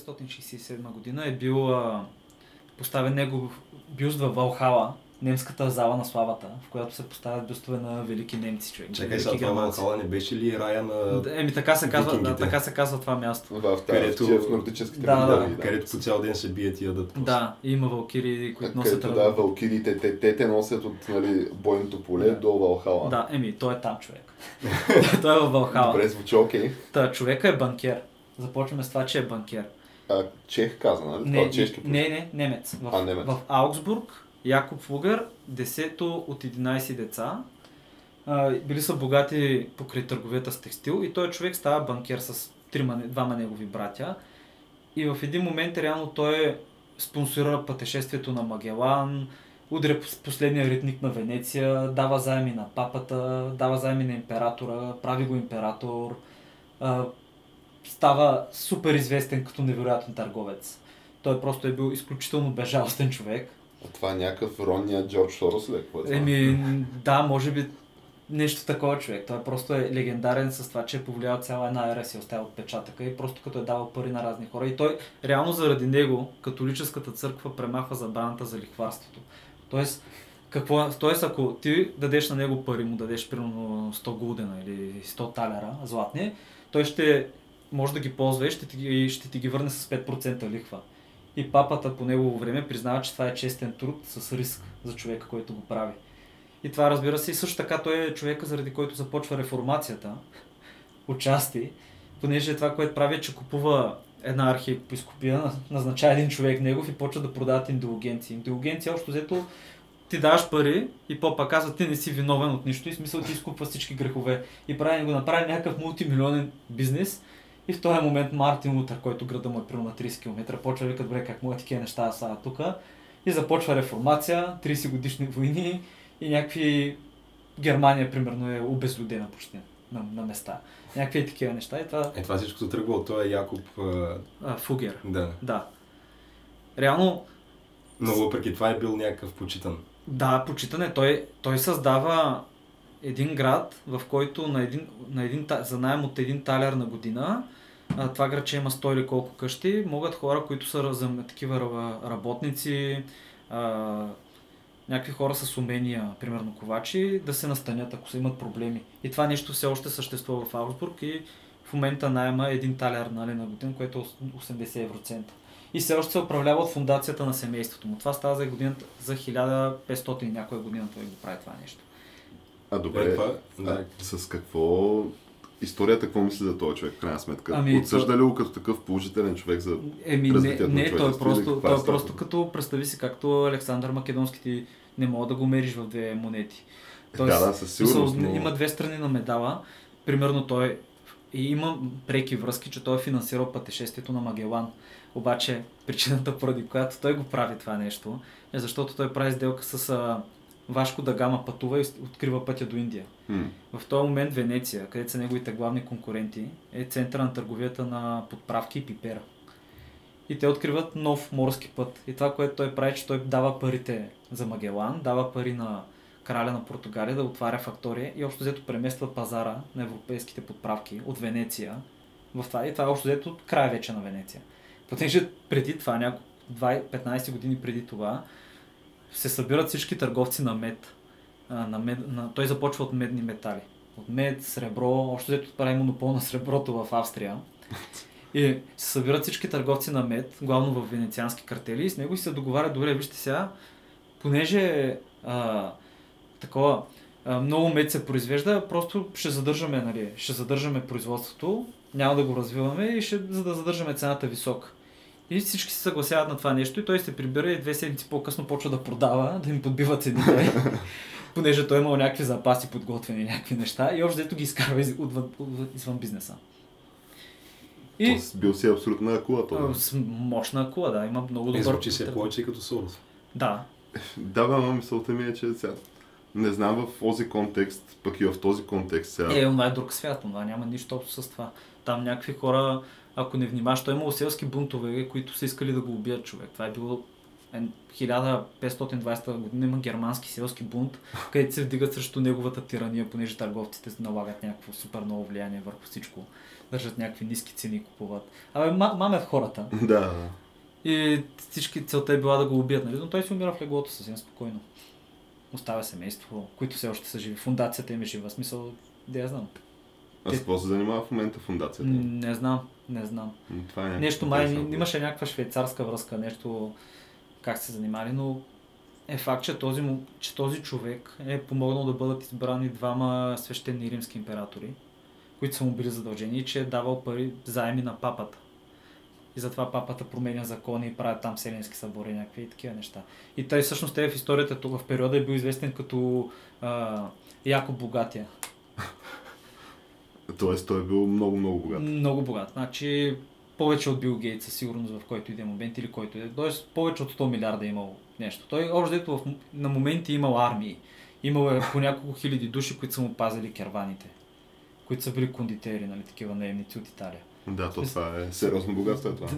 1967 година е бил а, поставен негов бюст в Валхала, немската зала на славата, в която се поставят бюстове на велики немци човек. Чакай велики сега, това. Валхала не беше ли рая на... Да, Еми така се казва, да, така се казва това място. В тази, Където- в нордическите Да, да, където по цял ден се бият и ядат. Да, има валкири, които носят Където, да, валкирите, те, те, те носят от нали, бойното поле Да. до Валхала. Да, еми, той е там човек. той е в Валхала. Добре, звучи окей. Та, човека е банкер. Започваме с това, че е банкер. А, чех каза, нали? Това Не, е чешки не, не, немец. В, А, немец. в Аугсбург, Якоб Фугър, десето от 11 деца. А, били са богати покрай търговията с текстил и той човек става банкер с трима, двама негови братя. И в един момент реално той спонсорира пътешествието на Магелан, удря последния ритник на Венеция, дава заеми на папата, дава заеми на императора, прави го император, става супер известен като невероятен търговец. Той просто е бил изключително безжалостен човек. Това е някакъв ронния Джордж Сорос ли? е? Е? Еми, да, може би нещо такова човек. Той просто е легендарен с това, че е повлиял цяла една ера си е оставил отпечатъка и просто като е давал пари на разни хора. И той реално заради него католическата църква премахва забраната за лихварството. Тоест, какво, тоест, ако ти дадеш на него пари, му дадеш примерно 100 гулдена или 100 талера златни, той ще може да ги ползва ще ти, ще ти ги върне с 5% лихва. И папата по негово време признава, че това е честен труд с риск за човека, който го прави. И това разбира се, и също така той е човека, заради който започва реформацията, отчасти, понеже това, което прави е, че купува една архиепископия, назначава един човек негов и почва да продават индулгенции. Индулгенции, общо взето, ти даваш пари и попа казва, ти не си виновен от нищо и смисъл ти изкупва всички грехове. И прави го направи някакъв мултимилионен бизнес. И в този момент Мартин Лутър, който града му е примерно на 30 км, почва вика, добре, как му е такива неща стават тук. И започва реформация, 30 годишни войни и някакви... Германия, примерно, е обезлюдена почти на, на места. Някакви такива неща и това... Е, това всичко тръгва от този Якоб... А, Фугер. Да. Да. Реално, Но въпреки това е бил някакъв почитан. Да, почитане. Той, той създава един град, в който на един, на един, за найем от един талер на година, а, това градче има 100 или колко къщи, могат хора, които са за такива ра- работници, а, някакви хора с умения, примерно ковачи, да се настанят, ако са имат проблеми. И това нещо все още съществува в Аугсбург и в момента найема един талер нали, на година, което е 80 евроцента. И все още се управлява от фундацията на семейството му. Това става за годината, за 1500 и някоя година той го прави това нещо. А Е, добре, това- а, да. с какво... Историята какво мисли за този човек, в крайна сметка? Ами, Отсъжда ли го като такъв положителен човек за... Еми, не, не той е просто, каква той е е просто като, представи си, както Александър Македонски ти не мога да го мериш в две монети. да, да, със сигурност, но... Има две страни на медала. Примерно той и има преки връзки, че той е финансирал пътешествието на Магелан. Обаче причината, поради която той го прави това нещо, е защото той прави сделка с Вашко да Гама пътува и открива пътя до Индия. М. В този момент Венеция, където са неговите главни конкуренти, е центъра на търговията на подправки и пипера. И те откриват нов морски път. И това, което той прави, че той дава парите за Магелан, дава пари на краля на Португалия да отваря фактория и общо взето премества пазара на европейските подправки от Венеция в това. И това е общо взето край вече на Венеция. Понеже преди това, няко 20 15 години преди това, се събират всички търговци на мед. А, На мед на... Той започва от медни метали. От мед, сребро, общо взето прави монопол на среброто в Австрия. И се събират всички търговци на мед, главно в венециански картели, и с него и се договарят, добре, вижте сега, понеже а, такова, а, много мед се произвежда, просто ще задържаме, нали, ще задържаме производството, няма да го развиваме и ще, за да задържаме цената висока. И всички се съгласяват на това нещо и той се прибира и две седмици по-късно почва да продава, да им подбива цените. понеже той е имал някакви запаси подготвени, някакви неща и още дето ги изкарва из, отвън, извън бизнеса. И Тоест, бил си абсолютна акула. Това. с мощна акула, да, има много добър... звучи се повече като Сорос. Да, Да, бе, но мисълта ми е, че сега... Не знам в този контекст, пък и в този контекст сега. Е, това е друг свят, това няма нищо общо с това. Там някакви хора, ако не внимаваш, той е имало селски бунтове, които са искали да го убият човек. Това е било е, 1520 година има германски селски бунт, където се вдигат срещу неговата тирания, понеже търговците налагат някакво супер много влияние върху всичко. Държат някакви ниски цени и купуват. Абе, ма- мамят хората. Да. И всички целта е била да го убият, нали? Но той си умира в леглото съвсем спокойно. Оставя семейство, които все още са живи. Фундацията им е жива. Смисъл, да я знам. А с какво се занимава в момента фундацията? М, Не знам, не знам. Това е Нещо май интересно. имаше някаква швейцарска връзка, нещо как се занимали, но е факт, че този, че този човек е помогнал да бъдат избрани двама свещени римски императори, които са му били задължени и че е давал пари заеми на папата. И затова папата променя закони и правят там Вселенски събори, някакви такива неща. И той всъщност е в историята тук в периода е бил известен като а, Яко Богатия. Тоест, той е бил много, много богат. Много богат. Значи повече от Бил Гейтс със сигурност в който и да е момент или който и да е. Тоест повече от 100 милиарда е имал нещо. Той общо дето в, на моменти е имал армии. Имал е по няколко хиляди души, които са му пазили керваните. Които са били кондитери, нали, такива наемници от Италия. Да, то това е сериозно богатство е това.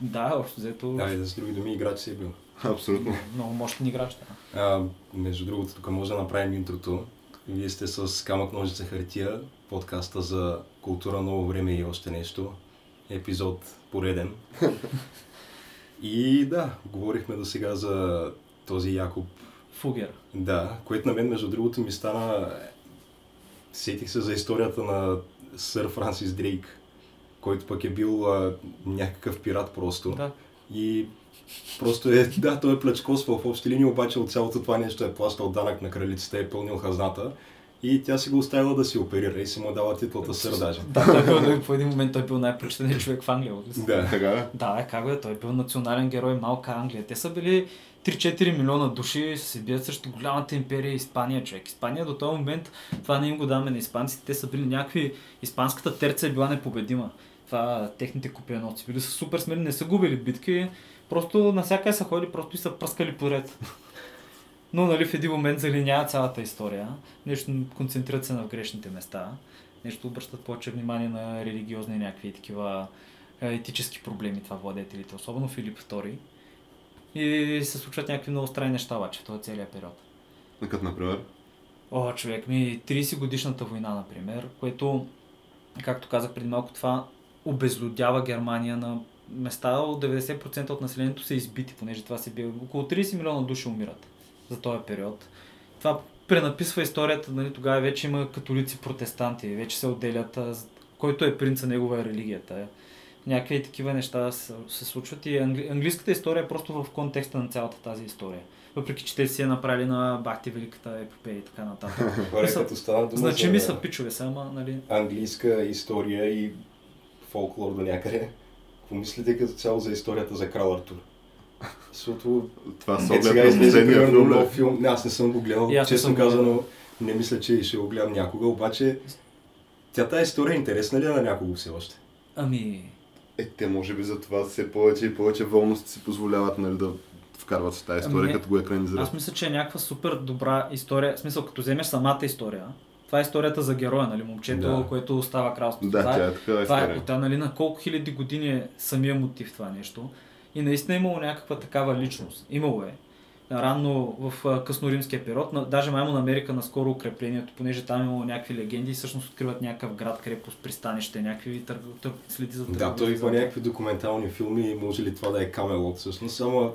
Да, общо взето Да, и да с други думи, играч си е бил. Абсолютно. много мощен играч. Да. А, между другото, тук може да направим интрото. Вие сте с камък, ножица, хартия, подкаста за култура, ново време и още нещо. Епизод пореден. И да, говорихме до сега за този Якоб. Фугер. Да, което на мен, между другото, ми стана... Сетих се за историята на сър Франсис Дрейк, който пък е бил а, някакъв пират просто. Да. И просто е, да, той е плячкосвал в общи линии, обаче от цялото това нещо е плащал данък на кралицата, е пълнил хазната. И тя си го оставила да си оперира и си му дала титлата сър даже. Да, той бил, в един момент той бил най-почтеният човек в Англия. Да. Така е. Да, как бе, той е бил национален герой малка Англия. Те са били 3-4 милиона души, се бият срещу голямата империя Испания, човек. Испания до този момент, това не им го даваме на испанците, те са били някакви, испанската терца е била непобедима. Това техните купеноци били са супер смели, не са губили битки, просто насякъде са ходили, просто и са пръскали поред. Но нали, в един момент залинява цялата история, нещо концентрират се на грешните места, нещо обръщат повече внимание на религиозни някакви такива е, етически проблеми това владетелите, особено Филип II. И се случват някакви много странни неща обаче в този целият период. Като, например, О, човек ми, 30 годишната война, например, което, както казах преди малко, това обезлюдява Германия на места от 90% от населението са избити, понеже това се бие. Около 30 милиона души умират за този период. Това пренаписва историята, нали, тогава вече има католици, протестанти, вече се отделят, който е принца, негова е религията. Някакви такива неща се, се случват и англи, английската история е просто в контекста на цялата тази история. Въпреки, че те си я направили на Бахти Великата епопея и така нататък. Са- като дума Значими за са пичове, са, ама, нали... английска история и фолклор до някъде, помислите като цяло за историята за крал Артур. Защото това с Е, сега излезе примерно филм. нов филм. Не, аз не съм го гледал. Аз Честно съм казано, не мисля, че ще го гледам някога, обаче тя тази история е интересна ли е на някого все още? Ами... Е, те може би за това все повече и повече волности си позволяват нали, да вкарват в тази история, Ами като го екранизират. Аз мисля, че е някаква супер добра история. В смисъл, като вземеш самата история, това е историята за героя, нали? Момчето, Да. което остава кралството. Да, това тя е, е такава това е, тя, нали, на колко хиляди години е самия мотив това нещо. И наистина е имало някаква такава личност. Имало е. Ранно в късноримския период, на, даже май му намериха наскоро укреплението, понеже там е имало някакви легенди и всъщност откриват някакъв град, крепост, пристанище, някакви търг... следи за Да, търговия той за- има някакви документални филми и може ли това да е Камелот всъщност, само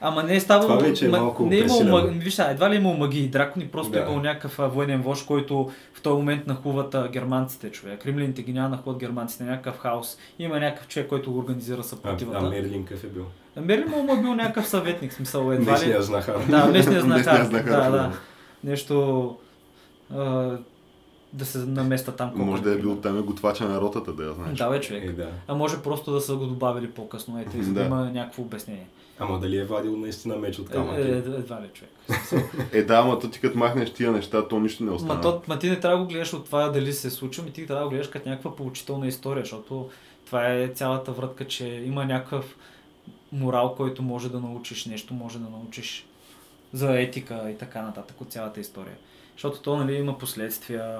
Ама не е ставало... Това вече е ма- малко не е имало, Виж, едва ли е имало магии и дракони, просто Да. е имал някакъв а, военен вожд, който в този момент нахуват а, германците, човек. Римляните ги няма нахуват германците, някакъв хаос. Има някакъв човек, който го организира а, съпротивата. а Мерлин какъв е бил? Мерлин му е бил някакъв съветник, смисъл едва ли... Днешния знахар. Да, местния знахар. Да, да. Нещо... А, да се наместа там. колко Може е да е бил там е готвача на ротата, да я знаеш. Да, бе, човек. Е, да. А може просто да са го добавили по-късно, ето, и за да Да. има някакво обяснение. Ама дали е вадил наистина меч от Е, камък? е, едва ли човек. Е, да, ама то ти като махнеш тия неща, то нищо не остана. Ма, то, ма ти не трябва да го гледаш от това дали се е случило, ми ти трябва да го гледаш като някаква поучителна история, защото това е цялата вратка, че има някакъв морал, който може да научиш нещо, може да научиш за етика и така нататък от цялата история. Защото то нали, има последствия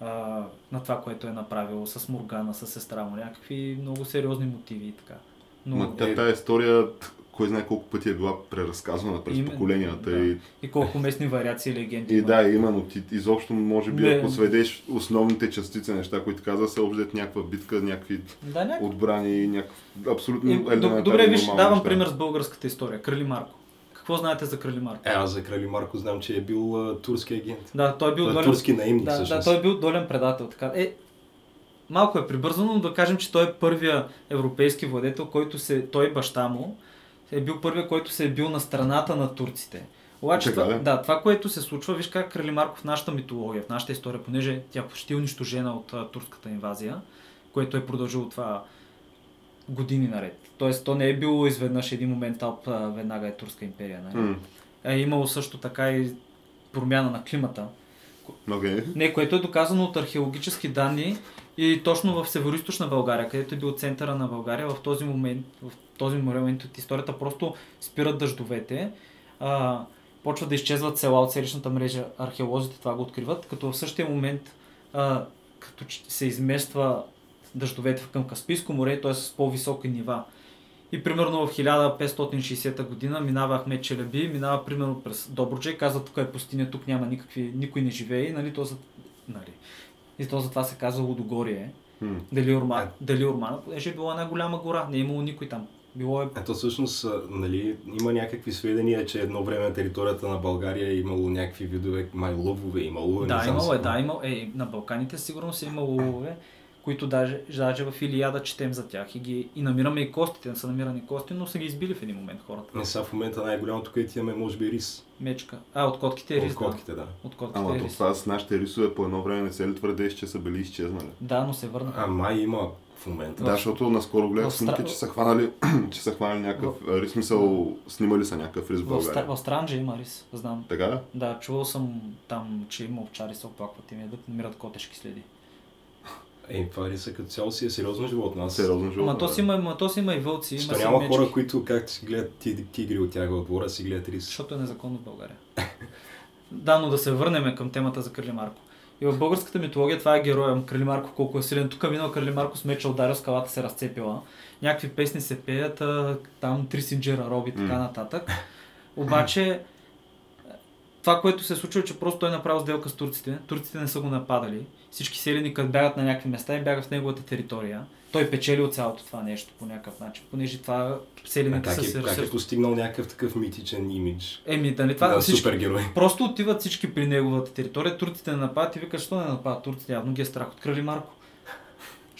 а, на това, което е направил с Моргана, с сестра му, някакви много сериозни мотиви и така. Но, Ма тя, тая история, кой знае колко пъти е била преразказвана през Именно, поколенията. да. И, и колко местни вариации и легенди и има. да, именно, ти изобщо може би, Не. ако сведеш основните частици неща, които каза, се обждат някаква битка, някакви Да, някакво. отбрани, някакъв абсолютно И, елементарни доб- добре, виж, давам неща. пример с българската история. Крали Марко. Какво знаете за Крали Марко? Е, аз за Крали Марко знам, че е бил а, турски агент. Да, той е бил Той е долен... турски наемник да, да, всъщност. той е бил долен предател. Така. Е, малко е прибързано, но да кажем, че той е първия европейски владетел, който се, той баща му, е бил първия, който се е бил на страната на турците. Обаче, това, да, това, което се случва, виж как Крали Марко в нашата митология, в нашата история, понеже тя почти е унищожена от а, турската инвазия, което е продължило това години наред. Тоест, то не е било изведнъж един момент, алп, а, веднага е турска империя. Нали? М, Е имало също така и промяна на климата. Окей. Не, което е доказано от археологически данни и точно в северо България, където е бил центъра на България, в този момент, в този момент от историята просто спират дъждовете, а, почват да изчезват села от селищната мрежа, археолозите това го откриват, като в същия момент а, като се измества дъждовете към Каспийско море, т.е. с по-високи нива. И примерно в 1560 година минава Ахмед Челеби, минава примерно през Добруджа и казва тук е пустиня, тук няма никакви, никой не живее, нали, то за, нали. И то затова се казва Лудогорие. Дали Урман, А. дали Урмана, понеже е била една голяма гора, не е имало никой там. Било е Ето всъщност, нали, има някакви сведения, че едно време на територията на България е имало някакви видове, май лъвове, имало. Да, имало е, да, имало, е, на Балканите сигурно са имало ловове, които даже, даже в Илияда четем за тях и, ги, и намираме и костите, не са намирани кости, но са ги избили в един момент хората. Не са в момента най-голямото, което имаме, може би рис. Мечка. А, от котките е рис, От котките, да. да. От котките Ама е то рис. това с нашите рисове по едно време не се ли твърдеш, че са били изчезнали? Да, но се върнаха. А май има в момента. Да, защото наскоро гледах в снимки, че са хванали, че са хванали някакъв рис, смисъл, снимали са някакъв рис в В, България. в Странджа има рис, знам. Така да? Да, чувал съм там, че има овчари се оплакват и ми ядат, намират котешки следи. Е, това риса като цяло си е сериозно животно. Аз... Сериозно живо. Ама то си има, ама то си има и вълци, има Що си няма мечки, хора, които както си гледат ти- тигри от тях в двора, си гледат рис. защото е незаконно в България. да, но да се върнем към темата за Крали Марко. И в българската митология това е героя Крали Марко, колко е силен. Тук минал Крали Марко с меча ударил, скалата се разцепила. Някакви песни се пеят, а, там три синджера роби и така нататък. Обаче, това, което се е случило, е, че просто той е направил сделка с турците. Турците не са го нападали. Всички селени, като бягат на някакви места и бягат в неговата територия. Той печели от цялото това нещо по някакъв начин, понеже това селените са е, се как е постигнал някакъв такъв митичен имидж? Еми, нали това да, всички, супергерой. Просто отиват всички при неговата територия, турците не нападат и викат, що не нападат турците, явно ги е страх от Крали Марко.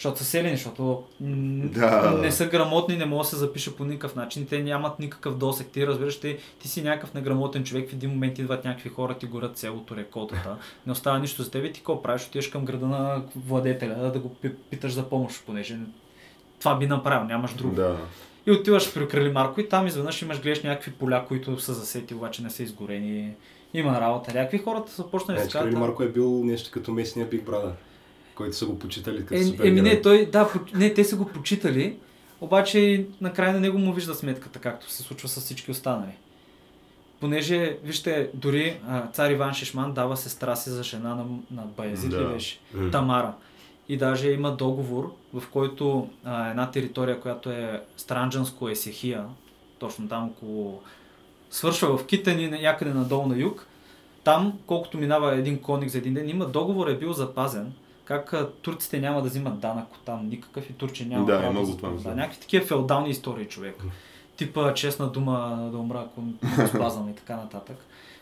Защото са селени, защото Да. не са грамотни, не могат да се запише по никакъв начин, те нямат никакъв досек. Ти разбираш, ти, ти си някакъв неграмотен човек, в един момент идват някакви хора, ти горят селото, реколтата, не остава нищо за теб и ти какво правиш? Отиваш към града на владетеля да го пи- питаш за помощ, понеже това би направил, нямаш друго. Да. И отиваш при Крали Марко и там изведнъж имаш гледаш някакви поля, които са засети, обаче не са изгорени. Има работа. Някакви хората са почнали да Значи си казват. Крали Марко е бил нещо като местния Big Brother, който са го почитали като Е, супергерой. еми не, той, да, не, те са го почитали, обаче накрая на него му вижда сметката, както се случва с всички останали. Понеже, вижте, дори а, цар Иван Шишман дава сестра си за жена на, на Баязит Да. ли беше? Тамара. И даже има договор, в който а, една територия, която е Странджанско Есехия, точно там около... Свършва в Китани, някъде надолу на юг. Там, колкото минава един коник за един ден, има договор е бил запазен, как турците няма да взимат данък от там никакъв и турчи няма Да, право за това. Да, някакви такива феодални истории, човек. Типа честна дума да умра, ако не спазвам и така нататък.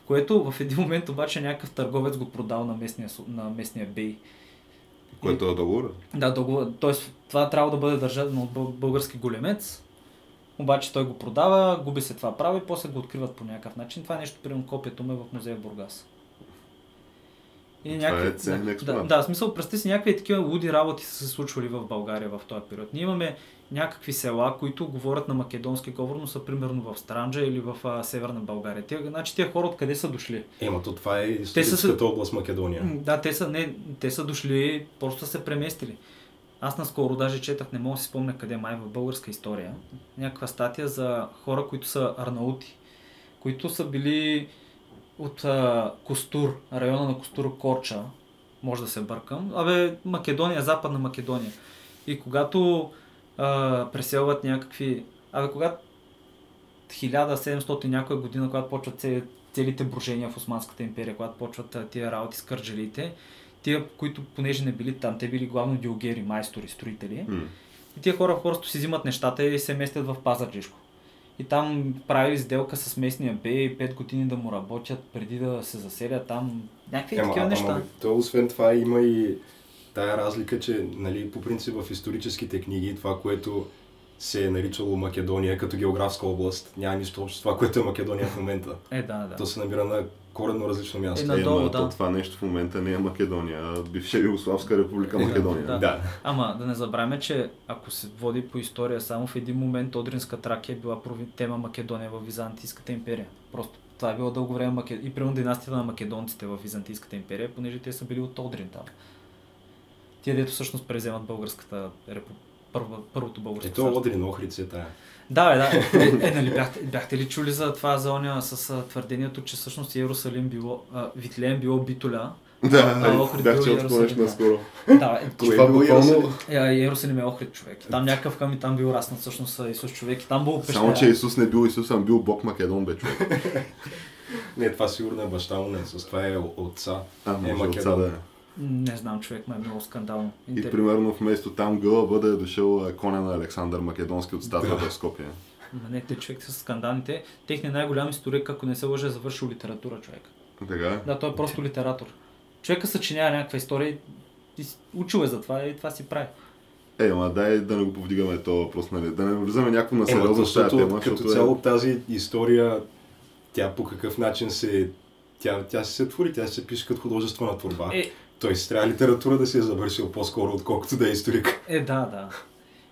Което в един момент обаче някакъв търговец го продал на местния, на местния бей. Което е договор. Да, договор, т.е. това трябва да бъде държано от бъл- български големец, обаче той го продава, губи се това право и после го откриват по някакъв начин. Това нещо, примерно копието му е в музея в Бургас. И Това е ценен да, експонат. да, да, смисъл, представи си, някакви такива луди работи са се случвали в България в този период. Ние имаме някакви села, които говорят на македонски говор, но са примерно в Странджа или в а, Северна България. Тия, значи тия хора откъде са дошли? Ема то това е Те са историческата област Македония. Да, те са, не, те са дошли, просто са се преместили. Аз наскоро даже четах, не мога да си спомня къде, май в българска история, някаква статия за хора, които са арнаути, които са били от а, Костур, района на Костур Корча, може да се бъркам, абе Македония, Западна Македония. И когато а, преселват някакви, абе когато 1700 някоя година, когато почват цели- целите брожения в Османската империя, когато почват а, тия работи с кърджалите, тия, които понеже не били там, те били главно диогери, майстори, строители. М. И тия хора просто си взимат нещата и се местят в Пазарджишко. И там правили сделка с местния бей, 5 години да му работят преди да се заселят там. Някакви Ема, такива неща. ама, то освен това има и тая разлика, че нали, по принцип в историческите книги това, което се е наричало Македония като географска област, няма нищо общо с това, което е Македония в момента. Е, да, да. То се намира на коренно различно място. Е, на- Надолу, ма, да. то това нещо в момента не е Македония, а бивша Югославска република Е, да, Македония. да. да. Ама да не забравяме, че ако се води по история, само в един момент Одринска Тракия е била тема Македония в Византийската империя. Просто това е било дълго време Маке... и примерно династията на македонците в Византийската империя, понеже те са били от Одрин там. Тия дето всъщност преземат българската репу... първо, първото българско Ето царство. Одрин, Охрид е тая. Да, бе, да. Е, е, нали, бяхте, бяхте ли чули за това, за оня с а, твърдението, че всъщност Иерусалим било, а, Витлеем било Битоля? Да, А, Охрид бях бил чел Иерусалим, наскоро. Да, е, Това е било буквално... Иерусалим? Е, Иерусалим е Охрид човек. Там някакъв хъм и там бил раснат всъщност Исус човек. И там был пещера. Само, че Исус не бил Исус, а бил Бог Македон, бе човек. Не, това сигурно е баща му, не, с това е отца. А, е може отца Македон. да е. Не знам, човек, ме е много скандално. И примерно вместо там гъла бъде е дошъл коня на Александър Македонски от статуята в Скопия. Ма не, те човек с скандалните. Техният най-голям историк, ако не се лъже, е завършил литература, човек. Така? Да, той е просто литератор. Човека съчинява някаква история и- учил е за това и това си прави. Е, ама дай да не го повдигаме този въпрос, нали? Да не влизаме някакво на в тази защото тема, като защото цяло е... тази история, тя по какъв начин се... Тя, тя си се твори, тя се пише като художествена творба. Е, Той си трябва литература да си е завършил по-скоро, отколкото да е историк. е, да, да.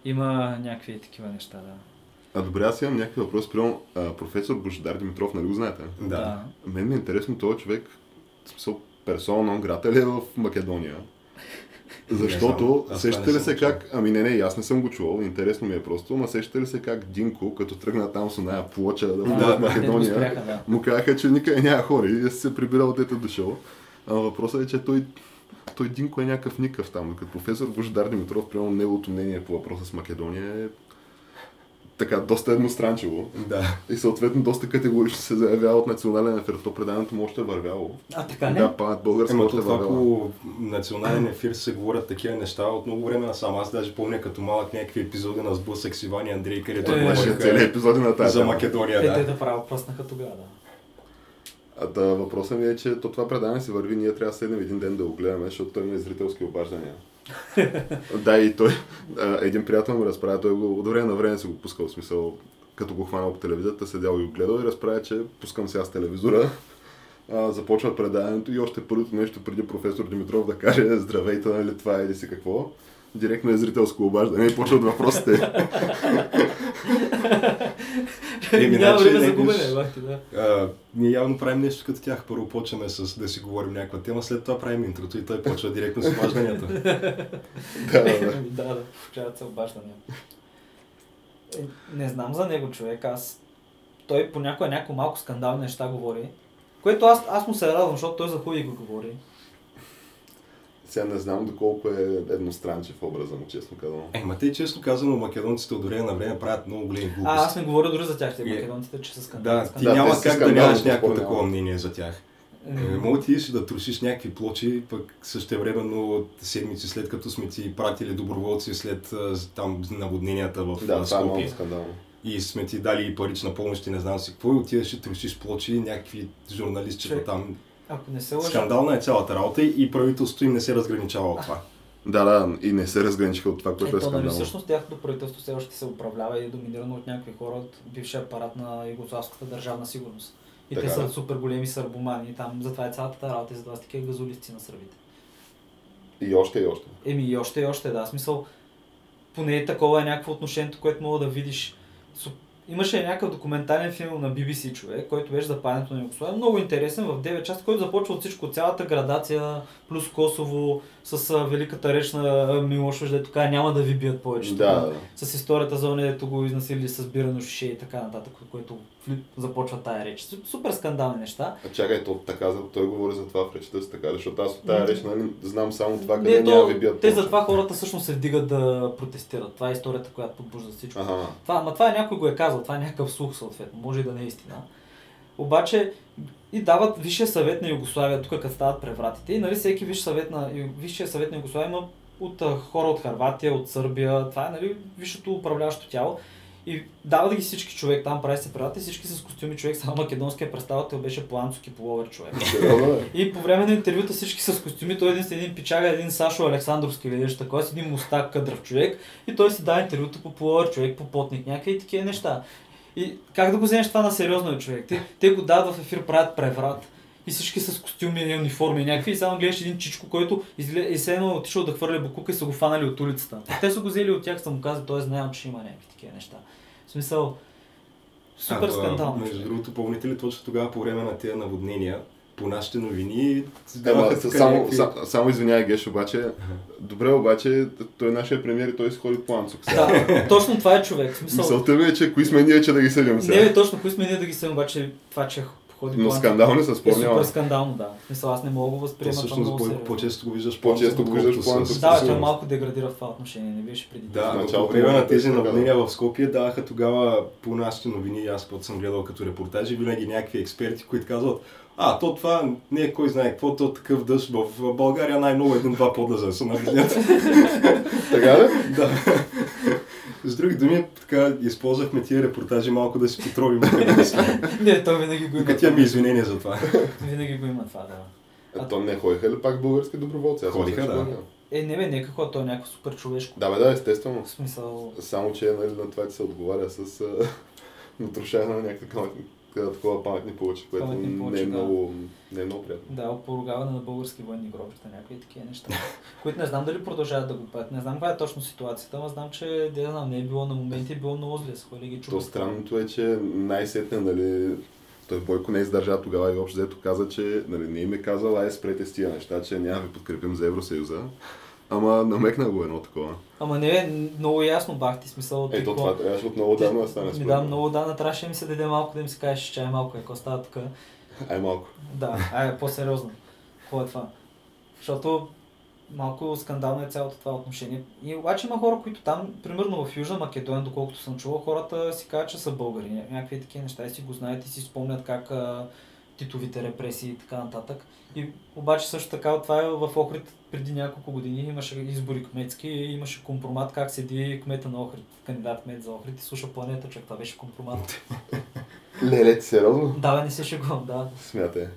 Има някакви такива неща, да. А добре, аз имам някакви въпроси. А, професор Божидар Димитров, нали го знаете? Да. Мен ми е интересно този човек, в смисъл, персона грата ли е в Македония? Защото. Аз сещате ли не се как, ами не, не, аз не съм го чувал, интересно ми е просто, но сещате ли се как Динко, като тръгна там с оная плоча да Да, в да. Македония, да. му казаха, че никъде няма хора и се прибирал дете дошъл. А въпросът е, че той, той Динко е някакъв никакъв там. Като професор Божидар Димитров, примерно неговото мнение по въпроса с Македония е така, доста едностранчиво. Да. И съответно доста категорично се заявява от национален ефир. То преданието му още е вървяло. А, така не? Да, памет българска Ема още е това вървяла. по национален ефир се говорят такива неща от много време насам. Аз даже помня като малък някакви епизоди на Сблъсък с Иван и Андрей, където Е, имаше цели епизоди на тази за. Македония. Е, те Да. да право пръснаха тогава, да. А да, въпросът ми е, че то това предаване си върви, ние трябва да седнем един ден да го гледаме, защото той има и зрителски обаждания. да, и той, един приятел ми разправя, той го от време на време се го пускал, в смисъл, като го хванал по телевизията, седял и го гледал и разправя, че пускам сега с телевизора, а, започва предаването и още първото нещо преди професор Димитров да каже здравейте, нали това е или си какво. Директно е зрителско обаждане и почват въпросите. Еми, Няма значи, време за не, губене, бахте, да. А, ние явно правим нещо като тях. Първо почваме с да си говорим някаква тема, след това правим интрото и той почва директно с обажданията. да, да, да. Ами да, да, получават се обаждания. Е, Не знам за него човек, аз... Той понякога някои малко скандални неща говори, което аз, аз му се радвам, защото той за хубави го говори. Сега не знам доколко е едностранчив образа му, честно казвам. Е, ма те честно казано, македонците от време на време правят много големи глупости. А, аз не говоря дори за тях, те Е, македонците, че са скандални. Да, ти Да, няма как да нямаш някакво такова мнение за тях. Е, Мога ти да трошиш някакви плочи, пък същевременно седмици след като сме ти пратили доброволци след там наводненията в Да, е Скопие. скандално. И сме ти дали и парична помощ и не знам си какво и отиваш и трошиш плочи, някакви журналистчета там. Ако не се лъжа, Скандална е цялата работа и правителството им не се разграничава от това. Да, да, и не се разграничиха от това, което е нали, скандално. всъщност тяхното правителство все още се управлява и е доминирано от някакви хора от бившия апарат на Югославската държавна сигурност. И Така те са да. супер големи сърбомани. Там затова е цялата тази работа, и затова са такива газолисти на сърбите. И още, и още. Еми и още и още, да. Смисъл, поне такова е някакво отношението, което мога да видиш. Имаше някакъв документален филм на BBC човек, който беше за падането на Югославия. Много интересен в 9 части, който започва от всичко, цялата градация, плюс Косово, с а, великата реч на а, Милошевич, дето каза няма да ви бият повече. Да. С историята за оне, дето го изнасили с бирано шише и така нататък, което започва тая реч. Су- Супер скандални неща. А чакай, то така, той говори за това в речта си така, защото аз от тази реч нали, знам само това, къде Не, няма ви бият те затова хората всъщност се вдигат да протестират. Това е историята, която подбужда всичко. Ага. Това, ама това е някой го е казал, това е някакъв слух съответно, може и да не е истина. Обаче и дават Висшия съвет на Югославия, тук като стават превратите, и нали всеки Висш съвет на, Висшия съвет на Югославия има от хора от Харватия, от Сърбия, това е нали висшето управляващо тяло. И дава да ги всички човек, там прави се преврати, всички с костюми човек, само македонския представител беше Планцоки Половер човек. И по време на интервюта всички с костюми, той един с един пичага, един Сашо Александровски или нещо такова, с един мустак кадрав човек и той си дава интервюта по половър човек, по потник, някакви и такива неща. И как да го вземеш това на сериозно човек? Те, те го дават в ефир, правят преврат. И всички с костюми и униформи някакви. И само гледаш един чичко, който изгле... и се едно отишъл да хвърля букука и са го фанали от улицата. Те са го взели от тях, са му казали, т.е. знаем, че има някакви такива неща. В смисъл, супер А, скандално. Между другото, помните ли точно тогава по време на тези наводнения, по нашите новини, Ема, само, са, само извинявай, Геш, обаче, добре, обаче, той е нашия премиер и той си ходи по Анцук. Да, точно това е човек. Смисъл, Мисълта ми е, че кои сме ние, че да ги съдим Не, сега. бе, точно, кои сме ние да ги съдим, обаче това, че ходи Но по скандални се е спомнява. супер скандално, да. Смисъл, аз не мога да го То възприема това всъщност много по- по-често го виждаш По-често го виждаш с- Да, той малко деградира в това отношение, не беше преди. Да, по време на тези наводнения да. в Скопие даваха тогава по нашите новини, аз път съм гледал като репортажи, винаги някакви експерти, които казват, а, то това не е кой знае какво, то такъв дъжд в България най-много един-два подлъжа са наведят. Така ли? да. С други думи, така използвахме тия репортажи малко да си потровим. Не, той винаги го има. Тук имаме извинения за това. Винаги го има това, да. А то не ходиха ли пак български доброволци? Аз Ходиха, да. Е, не бе, нека хора, той е някакво супер човешко. Да, бе, да, естествено. В смисъл, Само, че нали, на това, че се отговаря с а, натрушаване на някакви такова, паметни получи, което Паметни не плочи, е, да. много, не е много приятно. да, поругаване на български военни гробища, някакви такива неща. които не знам дали продължават да го правят. Не знам каква е точно ситуацията, но знам, че да знам, не е било на моменти, е било много зле. Ходили ги То странното е, че най-сетне, нали, той Бойко не издържа тогава и общо взето каза, че нали, не им е казал, ай спрете с тия неща, че няма ви подкрепим за Евросъюза. Ама намекна го едно такова. Ама не е много ясно бах ти смисъл. Ето това трябваше от много давно да стане. Ми да, много дана трябваше да ми се даде малко да им се каже, че е малко, е, какво става тук. Ай малко. Да, ай, по-сериозно. Какво е това? Защото малко скандално е цялото това отношение. И обаче има хора, които там, примерно в Южна Македония, доколкото съм чувал, хората си казват, че са българи. Ня- Някакви такива неща и си го знаят и си спомнят как а, титовите репресии и така нататък. И обаче също така това е в Охрид преди няколко години имаше избори кметски и имаше компромат как седи кмета на Охрид, кандидат кмет за Охрид и слуша планета, човек. Това беше компромат. Леле, ти сериозно? да, бе, не се шегувам, да. Смятай.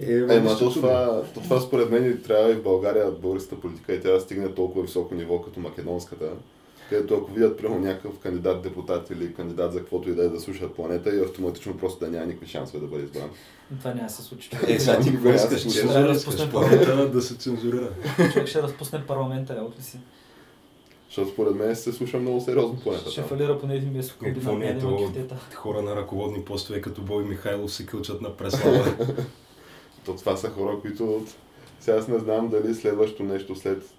Е, Е, ма то това, то това според мен трябва и в България българската политика и тя да стигне толкова високо ниво като македонската, където ако видят примерно някакъв кандидат депутат или кандидат за каквото и да е да слушат планета и автоматично просто да няма никакви шансове да бъде избран. Това няма да се случи. Е, сега ти Никога искаш? се случи. Искаш, спуснем планета да се цензурира. Човек ще разпусне парламента, е, ли си. Защото според мен се слуша много сериозно планета. Ще фалира поне един месец, ако Какво не е. Хора на ръководни постове като Бой Михайлов се кълчат на преслава. То това са хора, които сега аз не знам дали следващото нещо след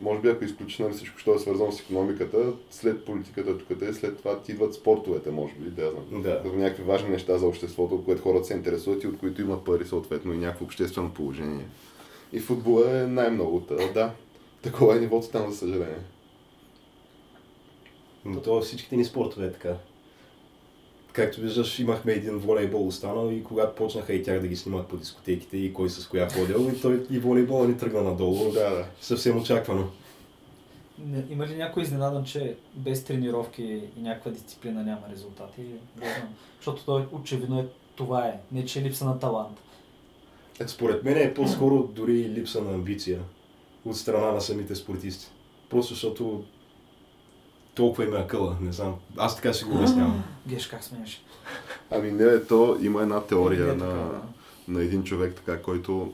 може би ако изключиш нали, всичко, що е свързано с економиката, след политиката тук е, след това ти идват спортовете, може би, да я знам. Да. Като някакви важни неща за обществото, от което хората се интересуват и от които има пари съответно и някакво обществено положение. И футбола е най-много. Та, да, такова е нивото там, за съжаление. Но то всичките ни спортове е така. Както виждаш, имахме един волейбол останал и когато почнаха и тях да ги снимат по дискотеките и кой с коя ходил, и той и волейбола ни тръгна надолу. Да, да. Съвсем очаквано. Не- Има ли някой изненадан, че без тренировки и някаква дисциплина няма резултати? Не знам. Защото той очевидно е това е. Не, че е липса на талант. Е, Според мен е по-скоро дори липса на амбиция от страна на самите спортисти. Просто защото толкова им е акъла, не знам. Аз така си го обяснявам. Геш, как смееш? Ами не, то има една теория Не е на, така, да. на един човек, така, който...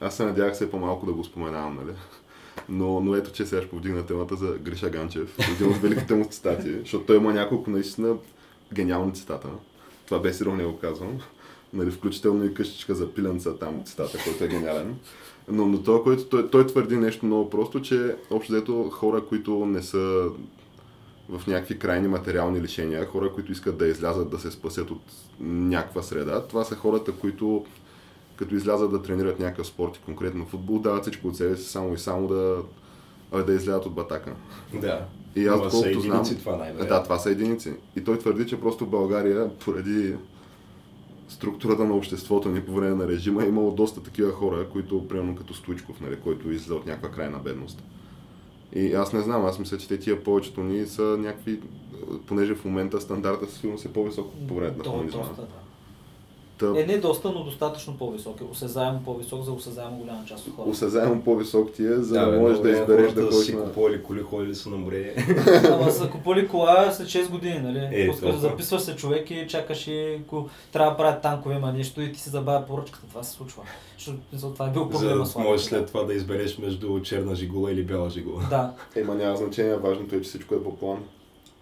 Аз се надявах все по-малко да го споменавам, нали? Но, но ето, че сега ще повдигна темата за Гриша Ганчев, един от великите му цитати, защото той има няколко наистина гениални цитата. Това без ирония го казвам. Нали, включително и къщичка за пиленца там цитата, който е гениален. Но, но това, който той, той твърди нещо много просто, че общо взето хора, които не са в някакви крайни материални лишения, хора, които искат да излязат да се спасят от някаква среда. Това са хората, които като излязат да тренират някакъв спорт и конкретно футбол, дават всичко от себе си само и само да, да излязат от батака. Да. И аз колкото знам... единици това най Да, това са единици. И той твърди, че просто в България, поради структурата на обществото ни по време на режима, е имало доста такива хора, които, примерно като Стоичков, нали, който излиза от някаква крайна бедност. И аз не знам, аз мисля, че те тия повечето ни са някакви, понеже в момента стандарта със сигурност е по-висок по време на да. Та, Е, не доста, но достатъчно по-висок. Е осезаемо по-висок за осезаемо голяма част от хората. осезаемо по-висок ти е, за да, бе, можеш да избереш хората да си ходиш на... купували коли, ходили са на море. Ама са купили кола след 6 години, нали? Е, Пускаш, записваш се човек и чакаш и ако трябва да правят танкове, има нещо и ти се забавя поръчката. Това се случва. Защото това е бил проблема да с можеш след това да избереш между черна жигула или бяла жигула. Да. Ема няма значение, важното е, че всичко е по план.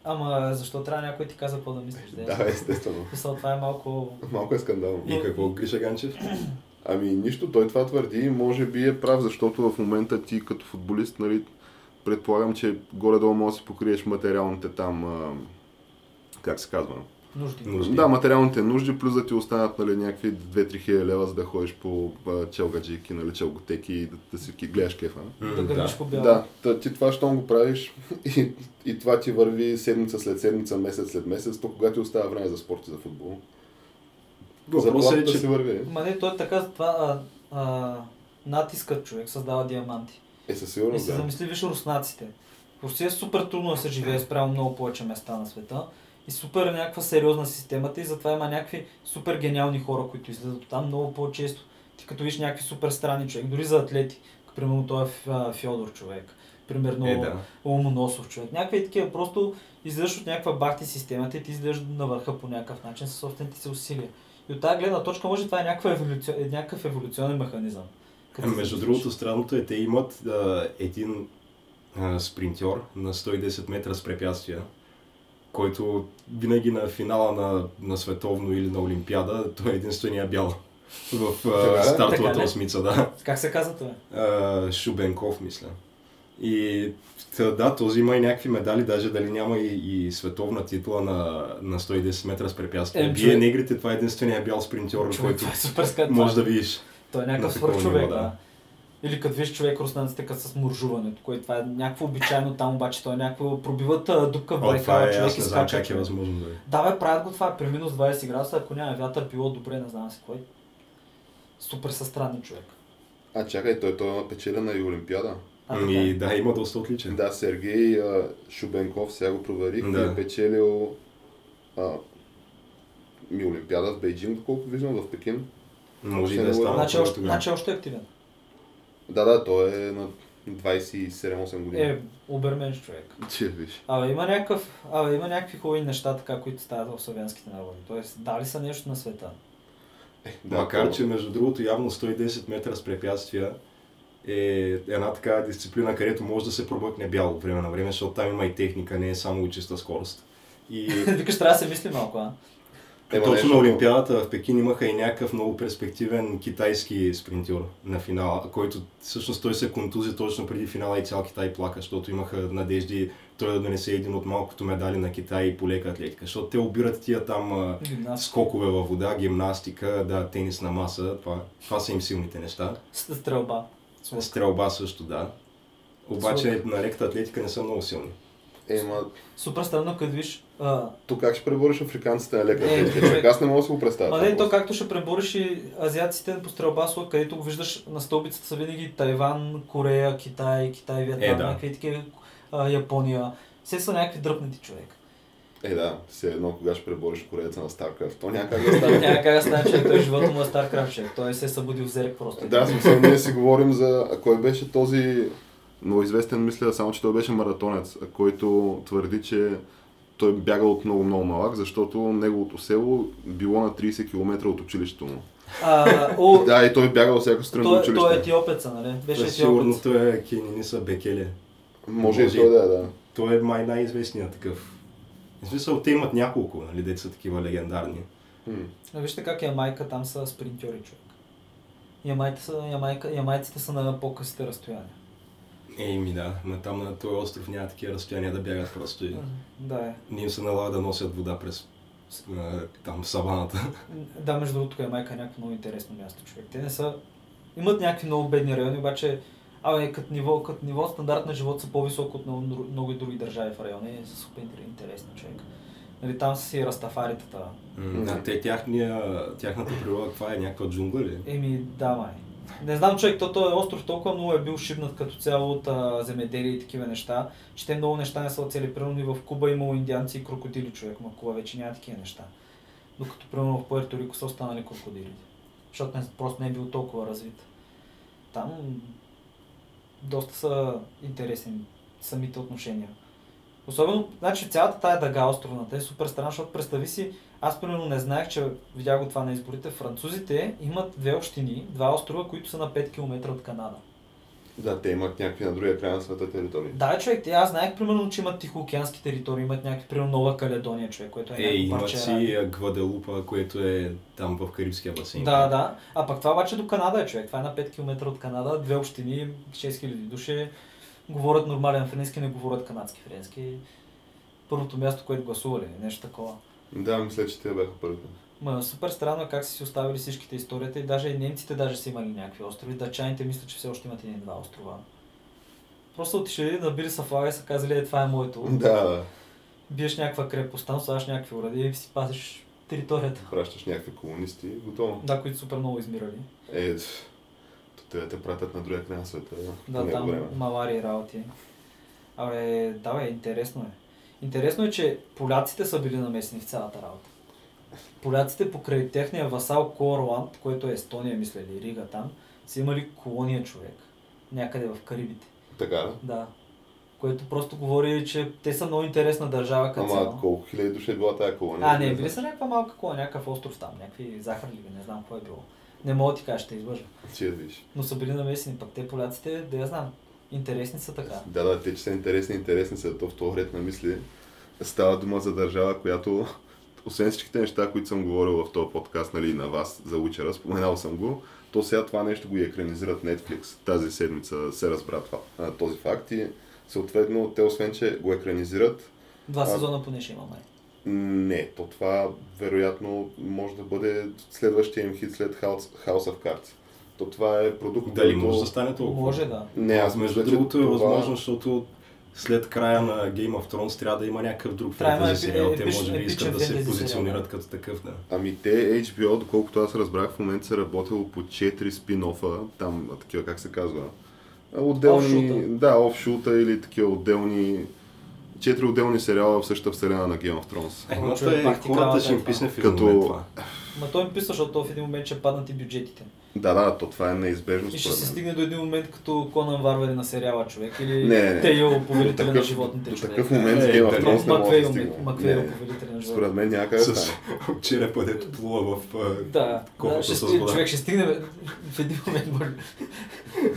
Ама защо трябва някой ти каза какво да мислиш? Да, Да, естествено. Мисъл, това е малко... Малко е скандално. И какво Гриша Ганчев? Ами нищо, той това твърди и може би е прав, защото в момента ти като футболист, нали, предполагам, че горе-долу можеш да си покриеш материалните там, а, как се казва? Нужди. Нужди. Да, материалните нужди, плюс да ти останат нали, някакви 2-3 хиляди лева, за да ходиш по челгаджики, нали, челготеки и да, да си гледаш кефа. М, Да гърмиш по бяло. Да, та, ти това, щом го правиш и, и това ти върви седмица след седмица, месец след месец, то кога ти остава време за спорт и за футбол? Въпросът е, че си върви. Ма не, той е така, това а, а, натискът човек създава диаманти. Е, със И сигурност, се да. замисли, виж руснаците. Русия е супер трудно да се живее спрямо много повече места на света. И супер е някаква сериозна системата и затова има някакви супер гениални хора, които излизат там много по-често. Ти като виж някакви супер странни човек, дори за атлети, примерно той е Фьодор човек, примерно Е, да. Ломоносов човек. Някакви такива просто излизаш от някаква бахти системата и ти излизаш на върха по някакъв начин със собствените си усилия. И от тази гледна точка може това е някаква еволюци... е някакъв еволюционен механизъм. Като Ами, Между замислиш. другото, странното е, те имат а, един а, спринтьор на 110 метра с препятствия, който винаги на финала на, на световно или на Олимпиада, той е единствения бял в а, стартовата Така осмица, да. Как се казва това? Шубенков, мисля. И да, този има и някакви медали, даже дали няма и, и световна титла на, на 110 метра с препятствия. Е, Е, човек- негрите, това е единствения бял спринтьор, който е супер може да видиш. Той е някакъв на такова свърх човек, ниво, да. Или като виж човек руснаците като с муржуването, което това е някакво обичайно там, обаче той е някакво пробиват дупка в байкала, е, човек аз и не знам скача. как е възможно да е. Да, бе, правят го това при минус 20 градуса, ако няма вятър, било добре, не знам си кой. Супер са странни човек. А чакай, той, той има печелена и Олимпиада. Ами да, има доста отличен. Да, Сергей а, Шубенков, сега го проверих, Да. е печелил а, ми Олимпиада в Бейджинг, доколкото виждам, в Пекин. Може и да е станало Значи, значи още е активен. Да, да, той е на 27-8 години. Е, оберменш човек. Че, виж. Абе, има, някакъв, абе, има някакви хубави неща, така, които стават в славянските народи. Тоест, дали са нещо на света. Е, Макар, то- че между другото явно 110 метра с препятствия е една такава дисциплина, където може да се пробъкне бяло време на време, защото там има и техника, не е само и чиста скорост. И Викаш, трябва да се мисли малко, а? Ема точно нещо- на Олимпиадата в Пекин имаха и някакъв много перспективен китайски спринтьор на финала, който всъщност той се контузи точно преди финала и цял Китай плака, защото имаха надежди той да донесе един от малкото медали на Китай по лека атлетика, защото те обират тия там Гимнастика. скокове във вода, гимнастика, да, тенис на маса, това, това са им силните неща. С стрелба. Стрелба също, да. Обаче на леката атлетика не са много силни. Е, ма, Супер странно, като виж. А, то как ще пребориш африканците на лека Е, Аз не мога да си го представя. Ма не, то както ще пребориш и азиатците по стрелба с лък, където го виждаш на стълбицата са винаги Тайван, Корея, Китай, Китай, Виетнам, Е, да. някакви такива, Япония. Все са някакви дръпнати човек. Е, да, все едно кога ще пребориш корееца на StarCraft. То няма как да стане. Няма как да стане човек, той живота му е Старкрафт човек. Той се е събудил в зерек просто. Да, смисъл ние си говорим за... А кой беше този много известен, мисля, само че той беше маратонец, който твърди, че той бягал от много-много малък, защото неговото село било на 30 км от училището му. А, о, Да, и той бягал всяко страна до той, училище. той е етиопеца, нали? Беше Той сигурно етиопец. той е Кениниса Бекеле. Може и Може. той да е, да. Той е май най-известният такъв. В смисъл, те имат няколко, нали, деца такива легендарни. М. Но вижте как Ямайка там са спринтьори, човек. Ямайците са, ямайка, ямайците са на по-късите разстояния. Еми да, но там на този остров няма такива разстояния да бягат просто и Да, е. не им се налага да носят вода през там саваната. Да, между другото, Ямайка е някакво много интересно място, човек. Те не са... Имат някакви много бедни райони, обаче Абе, като ниво, като ниво стандарт на живот са по-високо от много, много други държави в района и са супер интер- интересно, човек. Нали, там са си растафаритата. М, А те тяхния, тяхната природа, каква е някаква джунгла ли? Еми, да, май. Не знам, човек, то този остров толкова много е бил шибнат като цяло от земеделие и такива неща, че те много неща не са оцели. Примерно и в Куба имало индианци и крокодили, човек, но в Куба вече няма такива неща. Докато примерно в Пуерто Рико са останали крокодилите. Защото не, просто не е бил толкова развит. Там доста са интересни самите отношения. Особено, значи цялата тая дъга островната е супер странна, защото представи си, аз примерно не знаех, че видях го това на изборите. Французите имат две общини, два острова, които са на 5 км от Канада. Да, те имат някакви на другия край на света територии. Да, човек, те- аз знаех примерно, че имат тихоокеански територии, имат някакви, примерно Нова Каледония, човек, което е, Е, имат си а, Гваделупа, което е там в Карибския басейн. Да, да. А пък това обаче до Канада е, човек. Това е на 5 км от Канада, две общини, 6000 души, говорят нормален френски, не говорят канадски френски. Първото място, което гласували, нещо такова. Да, мисля, че те бяха първите. Ма, супер странно е как са си оставили всичките историята и даже и немците даже са имали някакви острови. Датчаните мисля, че все още имат един-два острова. Просто отишли, набили са флага и са казали, е, това е моето. Да, да. Биеш някаква крепост, там слагаш някакви уради и си пазиш територията. Пращаш някакви комунисти, готово. Да, които супер много измирали. Е, те те пратят на другия край на света. Да, там време. малари и работи. Абе, да бе, интересно е. Интересно е, че поляците са били намесени в цялата работа. Поляците покрай техния васал Корланд, който е Естония, мисля, или Рига там, са имали колония човек. Някъде в Карибите. Така, да? Да. Което просто говори, че те са много интересна държава като Ама цяло. колко хиляди души е била тая колония? А, не, били са някаква малка колония, някакъв остров там, някакви захарли, не знам какво е било. Не мога да ти кажа, ще излъжа. Ти я виж. Но са били намесени, пък те поляците, да я знам. Интересни са така. Да, да, те, че са интересни, интересни са. То в този ред на мисли става дума за държава, която освен всичките неща, които съм говорил в този подкаст, нали, на вас за Учера, споменал съм го, то сега това нещо го и екранизират Netflix. Тази седмица се разбра това, този факт и съответно те освен, че го екранизират, Два сезона поне ще има май. не, то това вероятно може да бъде следващия им хит след House, House of Cards. То това е продукт, Дали който- може да стане толкова? Може да. Не, аз Между другото е това- възможно, защото след края на Game of Thrones трябва да има някакъв друг фентези сериал. Те може би искат да се позиционират като такъв, да. Ами те HBO, доколкото аз разбрах, в момента са работило по 4 спин-офа, там такива как се казва. Отделни, Офшута. да, офшута или такива отделни, четири отделни сериала в същата вселена на Game of Thrones. Е, но е, ти хората ще им е писне в един Като-. Ма той ми писа, защото то в един момент ще паднат и бюджетите. Да, да, то това е неизбежно И ще според се мен. стигне до един момент като Конан Варвари на сериала човек или Не, не, не. Тейл, До повелителя на животните до човек. такъв момент Е, Game of дали- Thrones не може да стигне. Маквейл, повелителя на Според животните. мен няма как да С черепа, дето плува в... Да, да ще с стигне, вода. човек ще стигне в един момент. Може,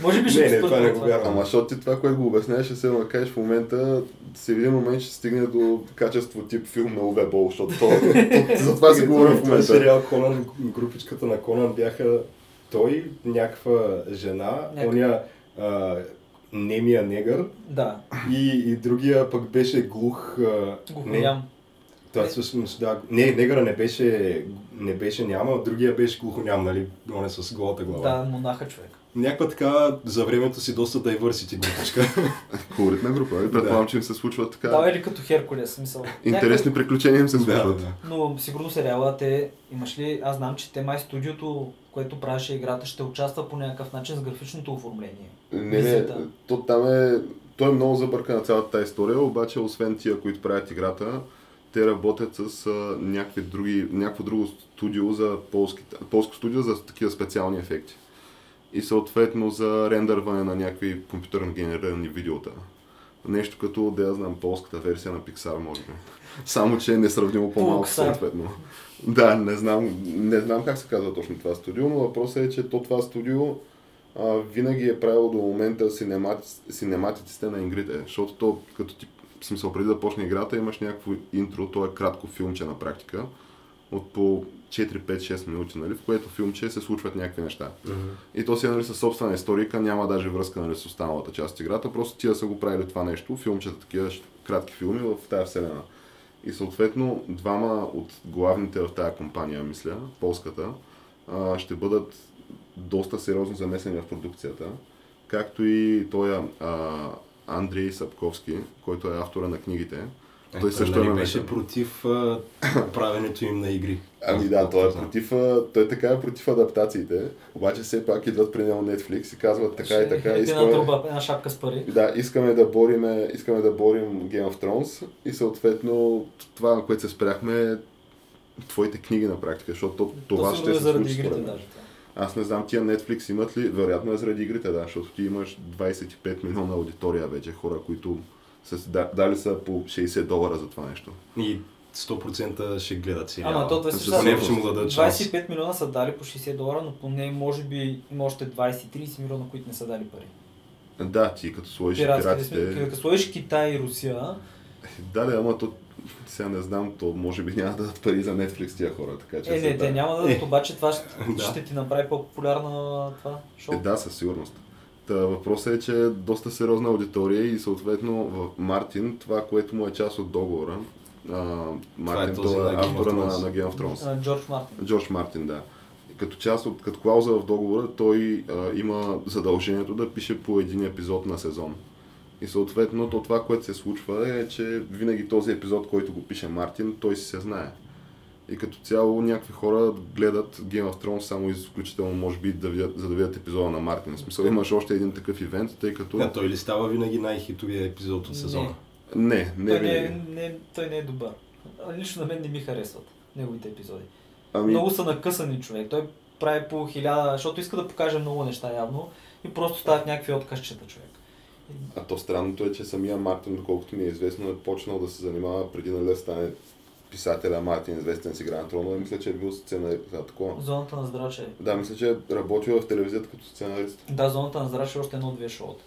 може би ще Не, не, това не го вярвам. Ама защото ти това, което го обясняваш, ще се да кажеш в момента, в един момент ще стигне до качество тип филм на Уве Бол, защото то, то, за това си говорим в Този момента. сериал Конан, групичката на Конан бяха той, някаква жена, Някакъв- оня а, немия негър Да, и, и другия пък беше глух... А, глухоням. това всъщност, да, не, негъра не беше, не беше няма, а другия беше глухоням, нали, он е с голата глава. Да, монаха човек. Някаква така за времето си доста diversity групичка. Колоритна група. И предполагам, че им се случва така. Да, или като Херкулес, смисъл. Интересни приключения им се да, да, случват. да. Но сигурно сериала те имаш ли, аз знам, че те май студиото, което правеше играта, ще участва по някакъв начин с графичното оформление. Не, не, то там е... Той е много забъркана цялата тази история, обаче освен тия, които правят играта, те работят с а, някакви други, някакво друго студио за полски, полско студио за такива специални ефекти. И съответно за рендърване на някакви компютърно генерирани видеота. Нещо като, да я знам, полската версия на Pixar, може би. Само, че е несравнимо по-малко, съответно. Да, не знам, не знам как се казва точно това студио, но въпросът е, че то това студио а, винаги е правило до момента синемати, синематиците на игрите, защото то, като ти, в смисъл, преди да почне играта, имаш някакво интро, то е кратко филмче на практика, от по 4, 5, 6 минути, нали, в което филмче се случват някакви неща. И то си е нали, със собствена историка, няма даже връзка нали, с останалата част от играта, просто тия са го правили това нещо, филмчета, такива кратки филми в тази вселена. И съответно, двама от главните в тази компания, мисля, полската, ще бъдат доста сериозно замесени в продукцията, както и той Андрей Сапковски, който е автора на книгите. Е, той също е нали, намесен. беше против а, правенето им на игри. Ами да, той е против, а, той така е против адаптациите, обаче все пак идват при него Netflix и казват така и така. Една искаме- труба, една шапка с пари. Да, искаме да бориме, искаме да борим Game of Thrones и съответно това, на което се спряхме е твоите книги на практика, защото то- това То ще е се заради случи игрите даже. Аз не знам тия Netflix имат ли, вероятно е заради игрите, да, защото ти имаш 25 милиона аудитория вече, хора, които са си да, дали са по 60 долара за това нещо. И 100% ще гледат сериала. Ама то да Със си сигурност. Поне ще му дадат шанс. 25 милиона са дали по 60 долара, но поне може би има още 20-30 милиона, които не са дали пари. Да, ти като сложиш Пиратските сме, пиратите... като сложиш Китай и Русия, Да, да, ама то сега не знам, то може би няма да дадат пари за Netflix тия хора, така че... е, не, те няма да дадат, обаче това ще, Да. ще ти направи по-популярна това шоу. Е, да, със сигурност. Та, въпросът е, че е доста сериозна аудитория и съответно в Мартин, това, което му е част от договора, а, Мартин, този той е на Game of автора на, на Game of Thrones. Джордж Мартин. Джордж Мартин, да. Като част от, като клауза в договора, той а, има задължението да пише по един епизод на сезон. И съответно, то това, което се случва е, че винаги този епизод, който го пише Мартин, той си се знае. И като цяло някакви хора гледат Game of Thrones само изключително, може би, да видят, за да видят епизода на Мартин. В смисъл, имаш още един такъв ивент, тъй като... А той ли става винаги най-хитовия епизод от сезона? Не, не той, не, винаги. е- не, той не е добър. Лично на мен не ми харесват неговите епизоди. Ами, Много са накъсани човек. Той прави по хиляда, защото иска да покаже много неща явно и просто стават някакви откъсчета човек. а то странното е, че самия Мартин, доколкото ми е известно, е почнал да се занимава преди нали, да стане писателя Мартин, известен с игра на тронове. Мисля, че е бил сценарист. Такова. Зоната на здраче. Да, мисля, че е работил в телевизията като сценарист. Да, зоната на здраче е още едно-две шоута.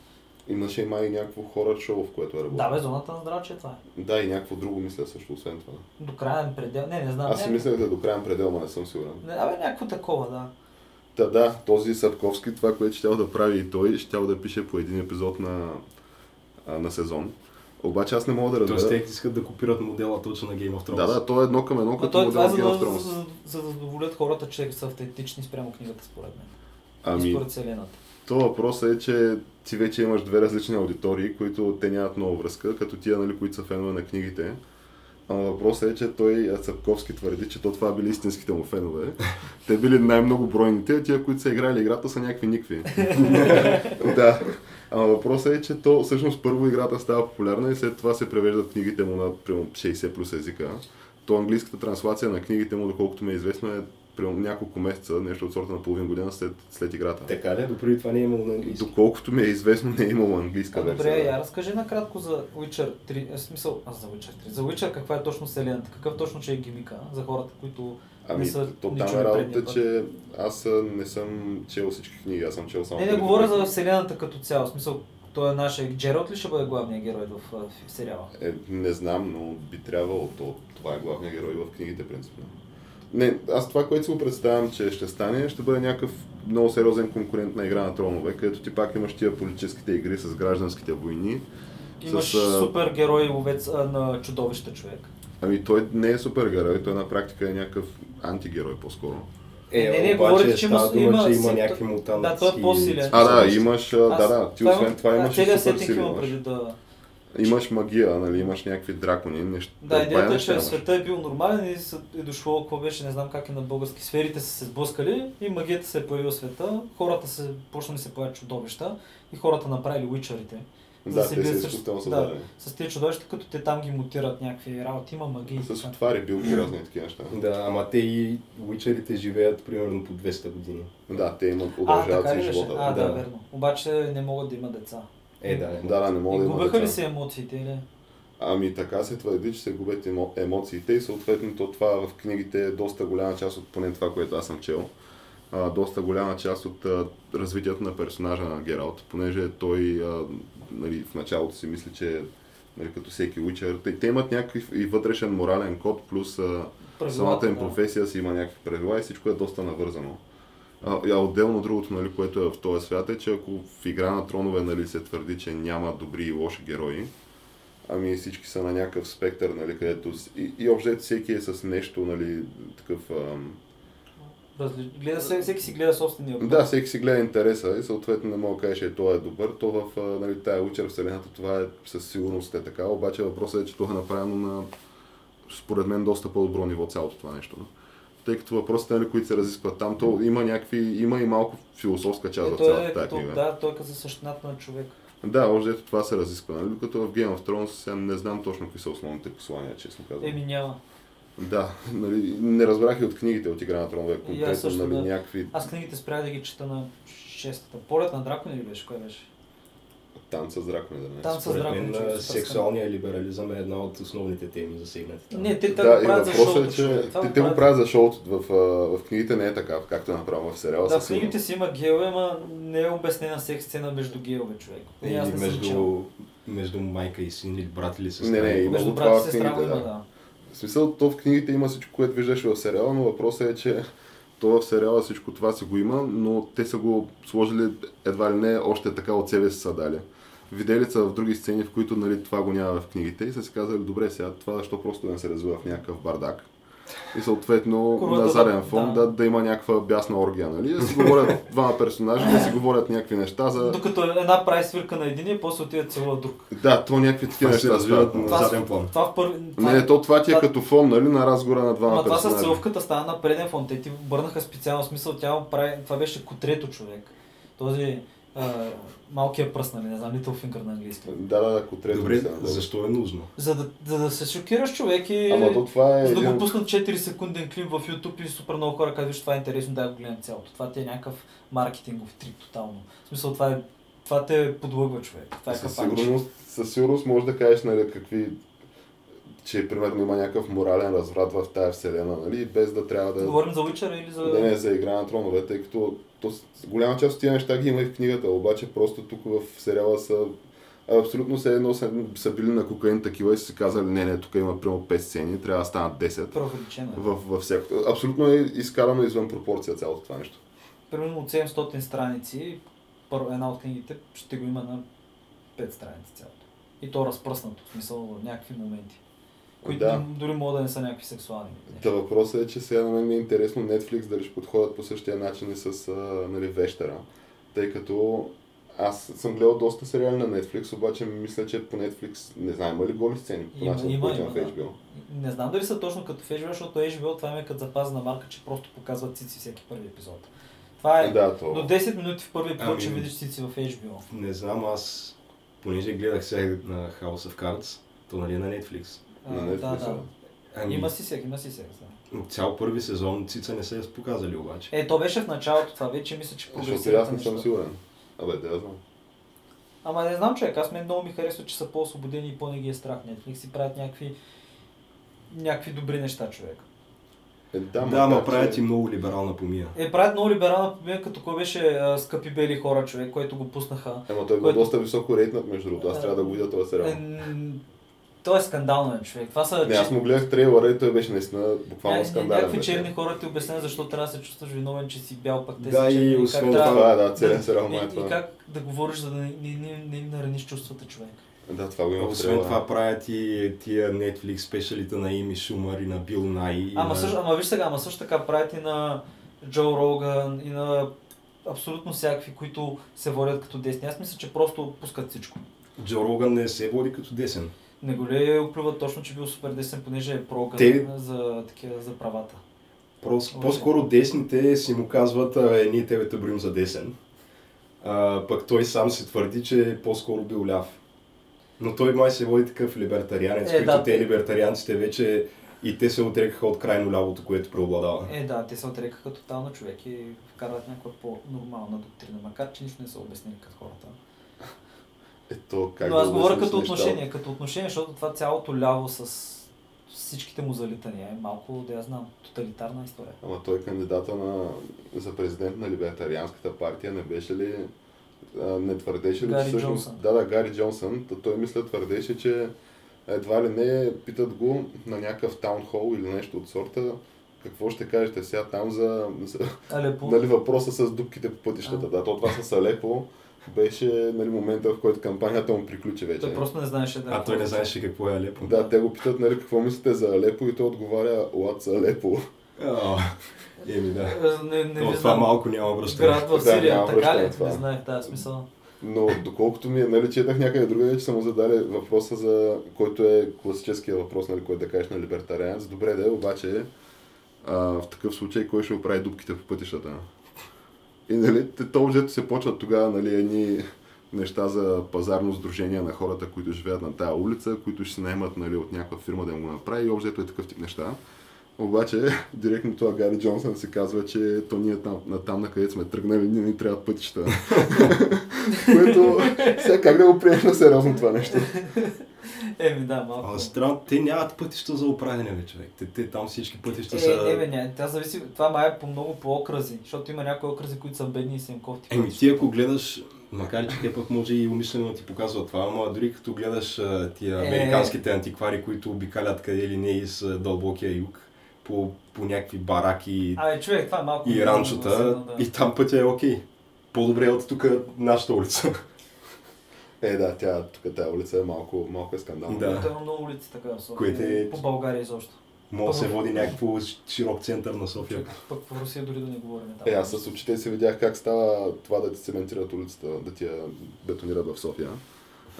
Имаше и май някакво хорър шоу, в което е работил. Да, бе, зоната на здраче това е. Да, и някакво друго мисля също, освен това. До крайен предел. Не, не знам. Аз си мислех да е до крайен предел, но не съм сигурен. Не, абе, някакво такова, да. Та да, този Садковски, това, което щял да прави и той, щял да пише по един епизод на, на сезон. Обаче аз не мога да Тоест разбера. те искат да копират модела точно на Game of Thrones. Да, да, то е едно към едно Но като модел за Game да, of Thrones. за, за да задоволят хората, че са автентични спрямо книгата, според мен. И Ами, според вселената. То въпросът е, че ти вече имаш две различни аудитории, които те нямат много връзка, като тия, нали, които са фенове на книгите. Ама въпросът е, че той Цъпковски твърди, че то това били истинските му фенове. Те били най-много бройните, а тия, които са играли играта, са някакви никви. да. Ама въпросът е, че то всъщност първо играта става популярна и след това се превеждат книгите му на примерно, 60 плюс езика. То английската транслация на книгите му, доколкото ми е известно, е примерно, няколко месеца, нещо от сорта на половин година след, след играта. Така ли? Допреди това не е имало на английски. Доколкото ми е известно, не е имало английска А, версия. добре, я разкажи накратко за Witcher 3. Е, смисъл, а за Witcher 3. За Witcher каква е точно вселената? Какъв точно че е гимика за хората, които Ами, не са то там е работа, че аз не съм чел всички книги, аз съм чел само... Не, не говоря за вселената като цяло. В смисъл, той е нашия Джералд ли ще бъде главният герой в, в сериала? Е, не знам, но би трябвало. То, това е главният герой в книгите, принципно. Не, аз това, което си го представям, че ще стане, ще бъде някакъв много сериозен конкурент на игра на тронове, където ти пак имаш тия политическите игри с гражданските войни. Имаш а, супер герой ловец а, на чудовища човек. Ами той не е супер герой, той на практика е някакъв антигерой по-скоро. Е, Не, не, обаче говорите, че дума, има че има някакви мутанти. Да, той е по-силен. А, да, имаш, а, да, Аз- да, ти това освен това имаш и супер сили. имаш. преди да... Имаш магия, нали, имаш някакви дракони, нещо. Да, идеята е, че имаш. света е бил нормален и е дошло, какво беше, не знам как е на български, сферите са се сблъскали и магията се е появила в света, хората се, почнали се появят чудовища и хората направили уичарите. За Да, се бият с- да, с тези чудовища, като те там ги мутират някакви работи, има магии. С отвари, билки, разни такива неща. Да, ама те и уичерите живеят примерно по 200 години. Да, те имат А, удължават така си живота. А, да, Да. верно. Обаче не могат да имат деца. Е, да, не. Да, да, не И мога да има губеха ли деца. се емоциите или? Ами така се твърди, че се губят емо, емоциите и съответно то това в книгите е доста голяма част от поне това, което аз съм чел. А, доста голяма част от а, развитието на персонажа на Гералт, понеже той а, нали, в началото си мисли, че нали, като всеки учер, те, те имат някакъв и вътрешен морален код, плюс а, самата им да. професия си има някакви правила и всичко е доста навързано. А, а отделно другото, нали, което е в този свят е, че ако в игра на тронове нали, се твърди, че няма добри и лоши герои, ами всички са на някакъв спектър, нали, където и, и общо всеки е с нещо, нали, такъв... Ам... Разли... Гледа, се- всеки си гледа собствения път. Да, всеки си гледа интереса и съответно не мога да кажа, че той е добър, то в нали, тая учер вселената това е със сигурност е така, обаче въпросът е, че това е направено на според мен доста по-добро ниво цялото това нещо. Тъй като въпросите, нали, които се разискват там, то има някакви, има и малко философска част Е, в е цялата тази като, книга. да, той е като за същината на човек. Да, още ето това се разисква. Нали? Докато в Game of Thrones сега не знам точно какви са основните послания, честно казвам. Еми няма. Да, нали, не разбрах и от книгите от Игра на тронове, конкретно също, нали, да. някакви Аз книгите спрях да ги чета на шестата. Полет на дракони ли беше? Кой беше? танца с дракони. Да не Танца с дракони. мен човек, а, се сексуалният либерализъм е една от основните теми засегнати. там. Не, те, те Да, го правят за въпросът шоуто. е, че те, те го правят за шоуто. В, а, в книгите не е така, както е направено в сериала. Да, в книгите си има геове, ама не е обяснена секс сцена между геове, човек. Чел. между, между майка и син или брат или сестра. Не, не, има Между брат и в сестра да. да. В смисъл, то в книгите има всичко, което виждаш в сериала, но въпросът е, че то в сериала всичко това си го има, но те са го сложили едва ли не още така от себе си са дали. Видели са в други сцени, в които нали, това го няма в книгите и са си казали, добре сега, това защо просто да не се развива в някакъв бардак. И съответно на заден фон да. да. Да, има някаква бясна оргия, нали? Да си говорят двама персонажи, да си говорят някакви неща за... Докато една прави свирка на един и после отива целува друг. Да, то някакви такива Това се неща развиват на Това, заден план. това в първи... Не, то това ти е това- като фон, нали, на разговора на двама Ама това с персонажи. целувката стана на преден фон. Те ти обърнаха специално смисъл. Тя прави... Това беше котрето човек. Този а, малкият пръст, нали? Не знам, Little Finger на английски. Да, да, ако трябва Добре, да се защо е нужно? За да, за да се шокираш човек и... Ама то това е За да го пуснат 4 секунден клип в YouTube и супер много хора казват, че това е интересно, да го гледам цялото. Това ти е някакъв маркетингов трик тотално. В смисъл, това, е, това те подлъгва човек. Това е Със капанче. сигурност, със сигурност може да кажеш, нали, какви че примерно има някакъв морален разврат в тази вселена, нали, без да трябва да... Говорим за Witcher или за... Да не за игра на тронове, тъй като то, голяма част от тия неща ги има и в книгата, обаче просто тук в сериала са абсолютно все едно са, са били на кокаин такива и са казали, не, не, тук има примерно 5 сцени, трябва да станат 10. Преувеличено. е. В, във всяко. Абсолютно е изкарано извън пропорция цялото това нещо. Примерно от 700 страници, една от книгите ще го има на 5 страници цялото. И то разпръснато, в смисъл някакви моменти. Които Да. дори могат да не са някакви сексуални. Та въпросът е, че сега на мен ми е интересно Netflix дали ще подходят по същия начин и с а, нали, Вещера. Тъй като аз съм гледал доста сериали на Netflix, обаче мисля, че по Netflix не знам, има ли голи сцени? По Има, начин, има, има, в да. HBO. Не знам дали са точно като в HBO, защото HBO това ми е като запазена марка, че просто показват цици всеки първи епизод. Това е Да, то. до 10 минути в първи епизод, Ами- ще видиш цици в HBO. Не знам, аз, понеже гледах сега на House of Cards, то нали е на Netflix. А, На да, Netflix, да. Ами, Има си всеки, има си всеки. Да. Цял първи сезон Цица не се е показали обаче. Е, то беше в началото, това вече мисля, че Защото и аз прогресират не съм сигурен. Абе, да, я знам. Ама не знам човек, аз мен много ми харесва, че са по-освободени и по-не ги е страх Netflix и правят някакви, някакви добри неща човек. Е, да, Да, ама макар, правят че- и много либерална помия. Е, правят много либерална помия, като кой беше а, Скъпи бели хора човек, който го пуснаха. Ема той е бил което- доста високо рейтнат, между другото. Аз трябва да го видя този сериал. Е, м, то е скандално, човек. Това са Не, аз му гледах трейлера и той беше наистина буквално скандален. някакви черни хора ти обясняват защо трябва да се чувстваш виновен, че си бял, пък те Да, и как това, е, да, целият сериал и, е и това. как да говориш, за да не, не, не, нараниш чувствата човек. Да, това го има Освен това правят и тия Netflix спешалите на Ими Шумър и на Бил Най. и Ама, на... също, ама виж сега, ама също така правят и на Джо Роган и на абсолютно всякакви, които се водят като десни. Аз мисля, че просто пускат всичко. Джо Роган не се води като десен. Не го ли оплюват точно, че бил супер десен, понеже е про Те- за, такива, за правата. Просто, по-скоро десните си му казват, е, ние тебе те броим за десен. А, пък той сам си твърди, че е по-скоро бил ляв. Но той май се води такъв либертарианец, Е, които да, те- либертарианците вече и те се отрекаха от крайно лявото, което преобладава. Е, да, те се отрекаха тотално човек и вкарват някаква по-нормална доктрина, макар че нищо не са обяснили като хората. Ето, как Но да аз говоря обясниш като неща? отношение, като отношение, защото това цялото ляво с всичките му залитания е малко, да я знам, тоталитарна история. Ама той кандидата на, за президент на либертарианската партия не беше ли не твърдеше ли, Гари всъщност... Джонсън. Да, да, Гари Джонсън. Той мисля твърдеше, че едва ли не питат го на някакъв таунхол или нещо от сорта какво ще кажете сега там за, за нали, въпроса с дупките по пътищата. А. Да, то това с Алепо беше нали, момента, в който кампанията му приключи вече. Той просто не знаеше да А той не знаеше какво е Алепо. Да, те го питат, нали, какво мислите за Алепо и той отговаря, What's Алепо? А, Еми да. Е, Не, не То, това малко няма връщане. Град в Да, Сирия, няма така връщане ли? това. Не знаех тази смисъл. Но доколкото ми, е, нали, четах някъде другаде, че са му задали въпроса за, който е класическия въпрос, нали, който да кажеш на либертарианец. Добре да е, обаче а, в такъв случай кой ще оправи дупките по пътищата? И нали, то взето се почват тогава нали, едни неща за пазарно сдружение на хората, които живеят на тая улица, които ще се наемат нали, от някаква фирма да му направи и общо е такъв тип неща. Обаче, директно това Гари Джонсън се казва, че то ние там, на там, на където сме тръгнали, не ни трябват пътища. Което, сега как да го приемеш на сериозно това нещо? Еми да, малко. А странно, те нямат пътища за управление, бе, човек. Те, те там всички пътища Е, са... не, бе, не, тя зависи, това май е по много по окръзи, защото има някои окръзи, които са бедни и са им кофти. Еми ти ако гледаш, макар че те пък може и умишлено да ти показват това, ама дори като гледаш тия Е. американските антиквари, които обикалят къде или не из дълбокия юг, по, по някакви бараки Абе, човек, това е малко... и ранчота, Да. и там пътя е окей. По-добре е от тук нашата улица. Е, да, тя, тук тази улица е малко, малко е скандална. Да. Той има много улици така в София. Което е- По България изобщо. Може да се води някакво широк център на София. Пък в Русия дори да не говорим. там. Е, аз с очите си видях как става това да ти цементират улицата, да ти я бетонират в София.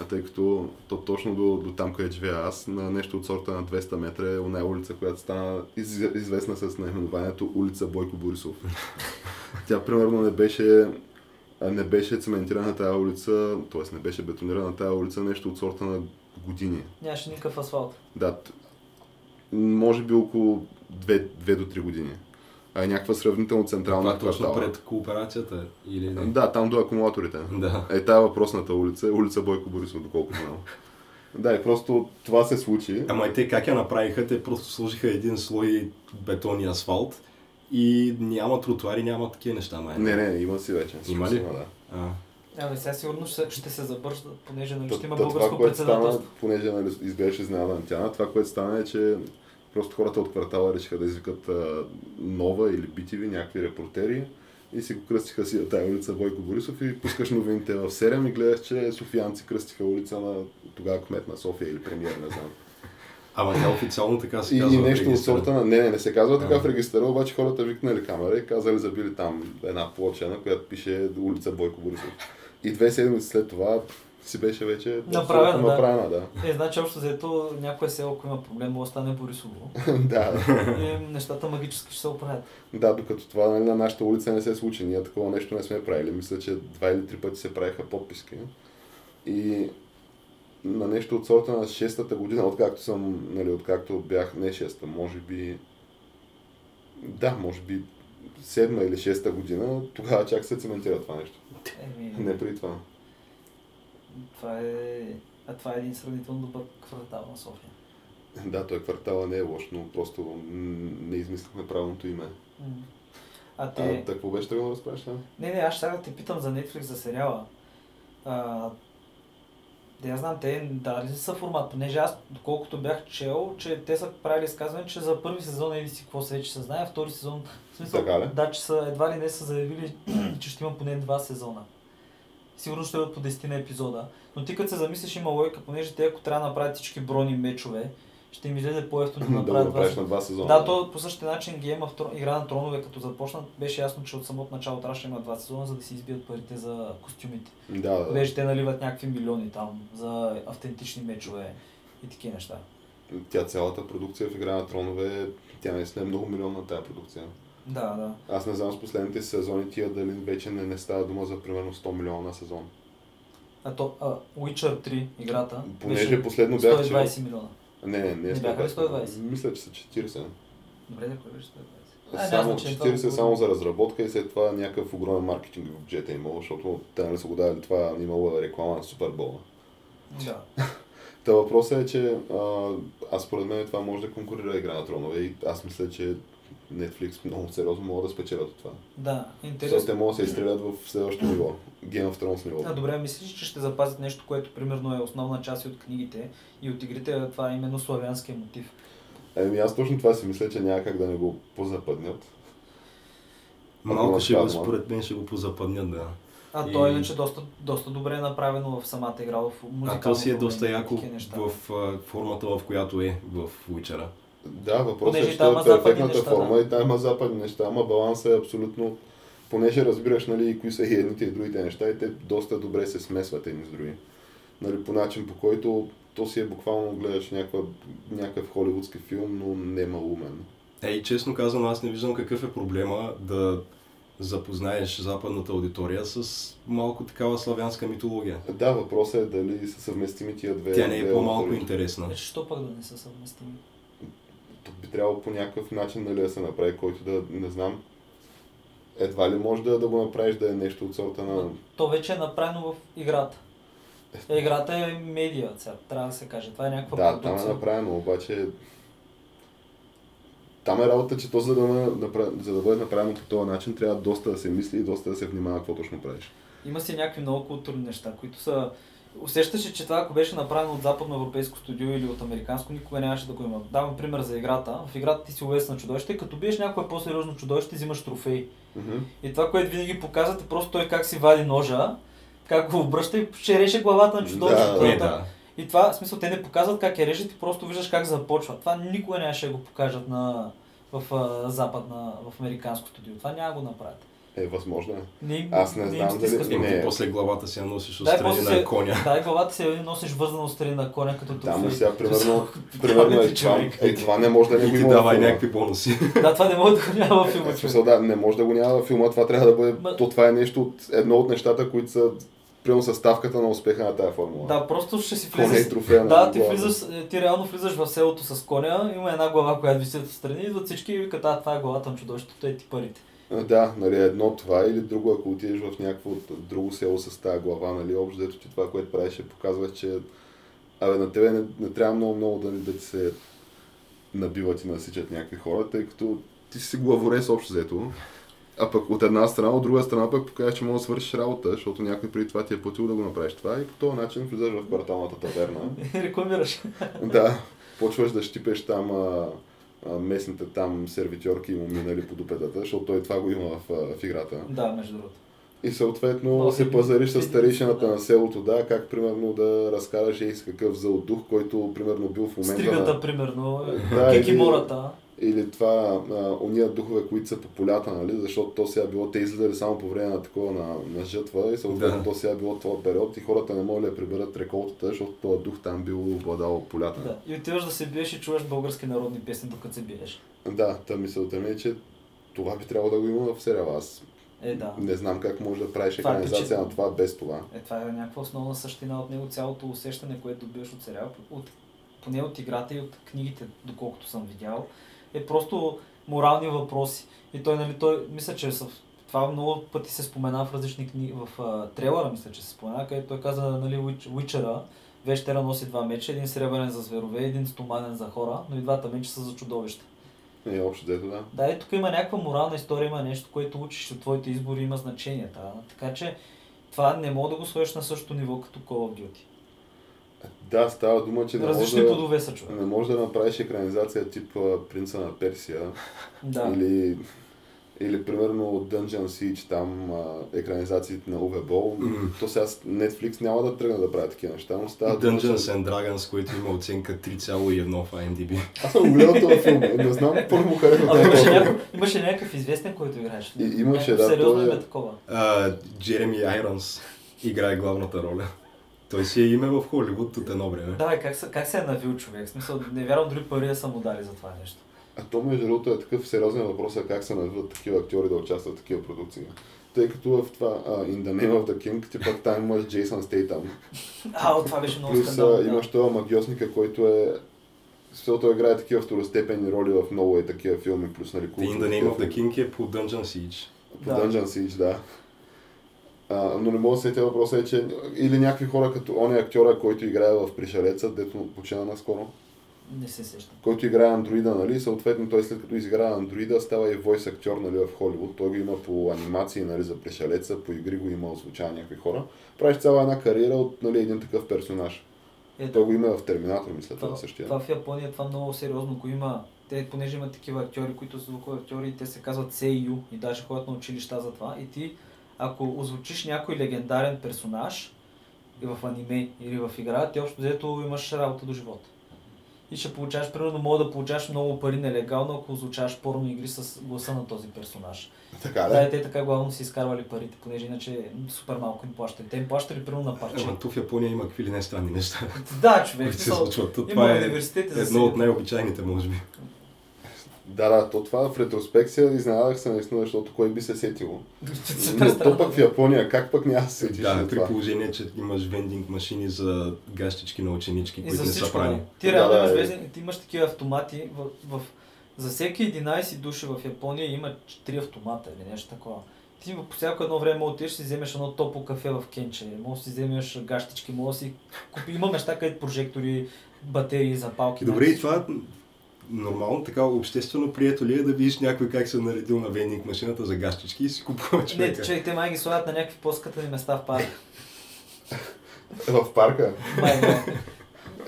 А тъй като то точно до, до там, където живея аз, на нещо от сорта на 200 метра е оная улица, която стана из, известна с наименованието улица Бойко Борисов. Тя примерно не беше не беше цементирана тази улица, т.е. не беше бетонирана тази улица нещо от сорта на години. Нямаше никакъв асфалт. Да, може би около 2, 2 до 3 години. А е някаква сравнително централна Това е точно квартала. пред кооперацията или не? Да, там до акумулаторите. Да. Е, тая въпросната улица е улица Бойко Борисов, доколко знам. Да, и просто това се случи. Ама и те как я направиха? Те просто сложиха един слой бетон и асфалт и няма тротуари, няма такива неща, май. Не, не, има си вече. Има ли? да. А, Абе, сега сигурно ще, ще се забържат, понеже нали, ще има българско това, което стана, председателство. понеже нали, изглеждаше изненада Тяна, това, което стана е, че просто хората от квартала решиха да извикат а, нова или битиви, някакви репортери и си го кръстиха си тая улица Бойко Борисов и пускаш новините в сериям и гледаш, че софиянци кръстиха улица на тогава кмет на София или премиер, не знам. Ама тя официално така се И, казва. и в нещо от сорта на... Не, не, не се казва така А. в регистъра, обаче хората викнали камера и казали забили там една плоча, на която пише улица Бойко Борисов. И две седмици след това си беше вече Направена, да. направена, да. Е, значи общо взето някое село, ако има проблем, може да стане Борисово. да, И нещата магически ще се оправят. да, докато това нали, на нашата улица не се случи. Ние такова нещо не сме правили. Мисля, че два или три пъти се правиха подписки. И на нещо от сорта на шестата година, откакто съм, нали, откакто бях, не шеста, може би, да, може би седма или шеста година, тогава чак се цементира това нещо. Еми, Не преди това. това е... А това е един сравнително добър квартал на София. Да, той квартала не е лош, но просто не измислихме правилното име. А А, те... какво беше тръгнал да разправиш? а? Не, не, аз ще сега да те питам за Netflix, за сериала. А, да я знам, те дали ли са формат, понеже аз, доколкото бях чел, че те са правили изказване, че за първи сезон еди си какво се вече се знае, втори сезон, в смисъл, Така да, че са, едва ли не са заявили, че ще има поне два сезона. Сигурно ще бъдат по 10 на епизода. Но ти като се замислиш има логика, понеже те ако трябва да направят всички брони мечове, ще им излезе по-ефтино да да направят два сезона. на два сезона. Да, то по същия начин Game of Thrones, Игра на тронове, като започнат, беше ясно, че от самото начало трябваше да има два сезона, за да си избият парите за костюмите. Да, да, да. Беше, те наливат някакви милиони там за автентични мечове и такива неща. Тя цялата продукция в Игра на тронове, тя наистина е много милионна тази продукция. Да, да. Аз не знам с последните сезони тия дали вече не, не става дума за примерно 100 милиона на сезон. А то, а, Witcher 3, играта, Понеже беше последно бях 120 чел- милиона. Не, не, не, Не бяха ли 120? 120? Мисля, че са 40. Добре, да, кой беше 120? А, Само значение, това 40 го- само за разработка и след това някакъв огромен маркетинг в бюджета е имало, защото те нали са го дали това, имало реклама на Супербола. Да. Та въпросът е, че а, аз според мен това може да конкурира Игра на тронове и аз мисля, че Netflix много сериозно могат да спечелят от това. Да, Защото интересно. те могат да се изстрелят в следващото ниво. Game of Thrones ниво. А, добре, мислиш, че ще запазят нещо, което примерно е основна част и от книгите и от игрите, това е именно славянския мотив. Еми аз точно това си мисля, че няма как да не го позападнят. Малко ще го, според мен ще го позападнят, да. А И- то е иначе доста, доста добре е направено в самата игра, в А музикалното то си е доста яко в а, формата, в която е в Witcher. Да, въпросът е, че това е перфектната неща, форма да. и там има западни неща, ама балансът е абсолютно... Понеже разбираш нали, кои са и едните и другите неща и те доста добре се смесват едни с други. Нали, по начин по който то си е буквално гледаш някаква, някакъв холивудски филм, но не малумен. Ей, честно казвам, аз не виждам какъв е проблема да запознаеш западната аудитория с малко такава славянска митология. Да, въпросът е дали са съвместими тия две. Тя не е две по-малко интересна. Е, що пък да не са съвместими? То би трябвало по някакъв начин нали, да се направи, който да, не знам, едва ли може да, да го направиш да е нещо от сорта на... То вече е направено в играта. Е, играта е медиа, трябва да се каже. Това е някаква Да, там продукция. е направено, обаче там е работа, че то за да, направ... за да бъде направено по този начин, трябва доста да се мисли и доста да се внимава какво точно правиш. Има си някакви много културни неща, които са... Усещаш, че това, ако беше направено от западно европейско студио или от американско, никога нямаше да го има. Давам пример за играта. В играта ти си ловец на чудовище, като биеш някое по-сериозно чудовище, взимаш трофей. Мгм. И това, което винаги показват е просто той как си вади ножа, как го обръща и ще реше главата на чудовището. Да, да. И това, в смисъл, те не показват как я режат и просто виждаш как започва. Това никога нямаше да го покажат на, в а, западна, в американско студио. Това няма го направят. Е, възможно е. Не, Аз не им знам дали-. Еми, Не. после главата си я носиш Дай, отстрани после на коня. Да, главата си я носиш вързана страни на коня като Да, трофей. но сега, примерно, примерно е, това, човек. е, това не може да не го има. давай филма. някакви бонуси. Да, това не може да го няма в филма. В човек. смисъл, да, не може да го няма във филма, това трябва да бъде, Ма- то това е нещо от, едно от нещата, които са примерно съставката на успеха на тази формула. Да, просто ще си влизаш. трофея на Да, ти, влизаш, е, ти реално влизаш в селото с коня, има една глава, която виси отстрани, идват всички и викат, а, това е главата на чудовището, е ти парите. Да, нали, едно това или друго, ако отидеш в някакво друго село с тази глава, нали, общо дето ти това, което правиш, е показва, че абе, на тебе не, не трябва много, много да, да ти се набиват и насичат някакви хора, тъй като ти си главорез общо взето. А пък от една страна, от друга страна пък показваш, че можеш да свършиш работа, защото някой преди това ти е платил да го направиш това и по този начин влизаш в кварталната таверна. Рекламираш. да, почваш да щипеш там а, местните там сервитьорки му минали по дупетата, защото той това го има в, в играта. Да, между другото. И съответно Много се пазариш с старейшината да. на селото, да, как примерно да разкараш ей с какъв зъл дух, който примерно бил в момента Стригата, на... примерно, Да, кекимората. Или това, а, уния духове, които са по полята, нали, защото то сега било, те излизали само по време на такова на, на жътва и съответно Да. то сега било този период и хората не могли да приберат реколтата, защото този дух там бил обладал полята. Да. И отиваш да се биеш и чуваш български народни песни, докато се биеш. Да, та мисълта ми е, че това би трябвало да го има в сериала. Аз Е, да. не знам как може да правиш Това е екранизация причина. на това без това. Е, това е някаква основна същина от него, цялото усещане, което добиваш от сериала, от, поне от играта и от книгите, доколкото съм видял, е просто морални въпроси. И той, нали, той, мисля, че са, това много пъти се спомена в различни книги, в а, трейлера, мисля, че се спомена, където той каза, нали, Уич, Уичера, Вещера носи два меча, един сребърен за зверове, един стоманен за хора, но и двата меча са за чудовища. И общо дето да. Да, и тук има някаква морална история, има нещо, което учиш от твоите избори, има значение. Да? Така че това не мога да го сложиш на същото ниво като Call of Duty. Да, става дума, че не може, Различни да, плодове са човек. не може да направиш екранизация тип Принца на Персия Да. или, или примерно Dungeon Siege, там а, екранизациите на Уве Бол. Мгм. То сега Netflix няма да тръгне да прави такива неща, но става. Dungeons and Dragons, който има оценка 3,1 в IMDb. Аз съм гледал този филм, не знам първо му харесва имаше, филм. някакъв, имаше някакъв известен, който играеш. И- имаше, да, Сериозно той е- такова. Джереми Айронс играе главната роля. Той си е име в Холивуд от едно време. Да, как, се- как се е навил човек? В смисъл, не вярвам дори пари да са му дали за това нещо. А то между другото е такъв сериозен въпрос, а как се навиват такива актьори да участват в такива продукции. тъй като в това uh, In the Name of the King, ти пък там имаш Джейсън Стейтъм. А, от това беше много Плюс скандал. а, имаш това магиосника, който е защото той играе такива второстепенни роли в много е такива филми, плюс нали култови In the Name of the. King е по Dungeon Siege. По Да. Dungeon Siege, да. А, но не мога да сетя въпроса е, че или някакви хора като он е актьора, който играе в Пришелеца, дето почина наскоро, Не се сещам. който играе андроида, нали, съответно той след като изиграе андроида става и войс актьор, нали, в Холивуд. Той го има по анимации, нали, за Пришелеца, по игри го има, озвучава някакви хора. Правиш цяла една кариера от, нали, един такъв персонаж. Е, Той го има в Терминатор, мисля, това, това, същия. това в Япония това много сериозно го има. Те, понеже имат такива актьори, които са звукови актьори, те се казват Сейю и даже ходят на училища за това. И ти, ако озвучиш някой легендарен персонаж и в аниме или в игра, ти общо взето имаш работа до живота. И ще получаваш, примерно, мога да получаваш много пари нелегално, ако озвучаваш порно игри с гласа на този персонаж. Така Да, да. те така главно си изкарвали парите, понеже иначе супер малко им плащат. Те им плащали примерно на парче. Ама тук в Япония има какви ли не странни неща, Да, човек. които се случват. Това е едно от най-обичайните, може би. Да, да, то това в ретроспекция изненадах се наистина, защото кой би се сетило. Но то пък в Япония, как пък няма да се сетиш Да, при това? положение, че имаш вендинг машини за гащички на ученички, които не са прани. да. Ти Да, реално да, имаш е. ти имаш такива автомати. В, в, за всеки 11 души в Япония има 3 автомата или нещо такова. Ти по всяко едно време отидеш си вземеш едно топло кафе в кенче, може да си вземеш гащички, може да си купи. Има места, където прожектори, батерии, запалки. Добре, и това нормално, така обществено прието ли е да видиш някой как се е наредил на вендинг машината за гащички и си купува Не, човека? човек, те май ги слагат на някакви по-скътани места в парка. В парка? Май, да.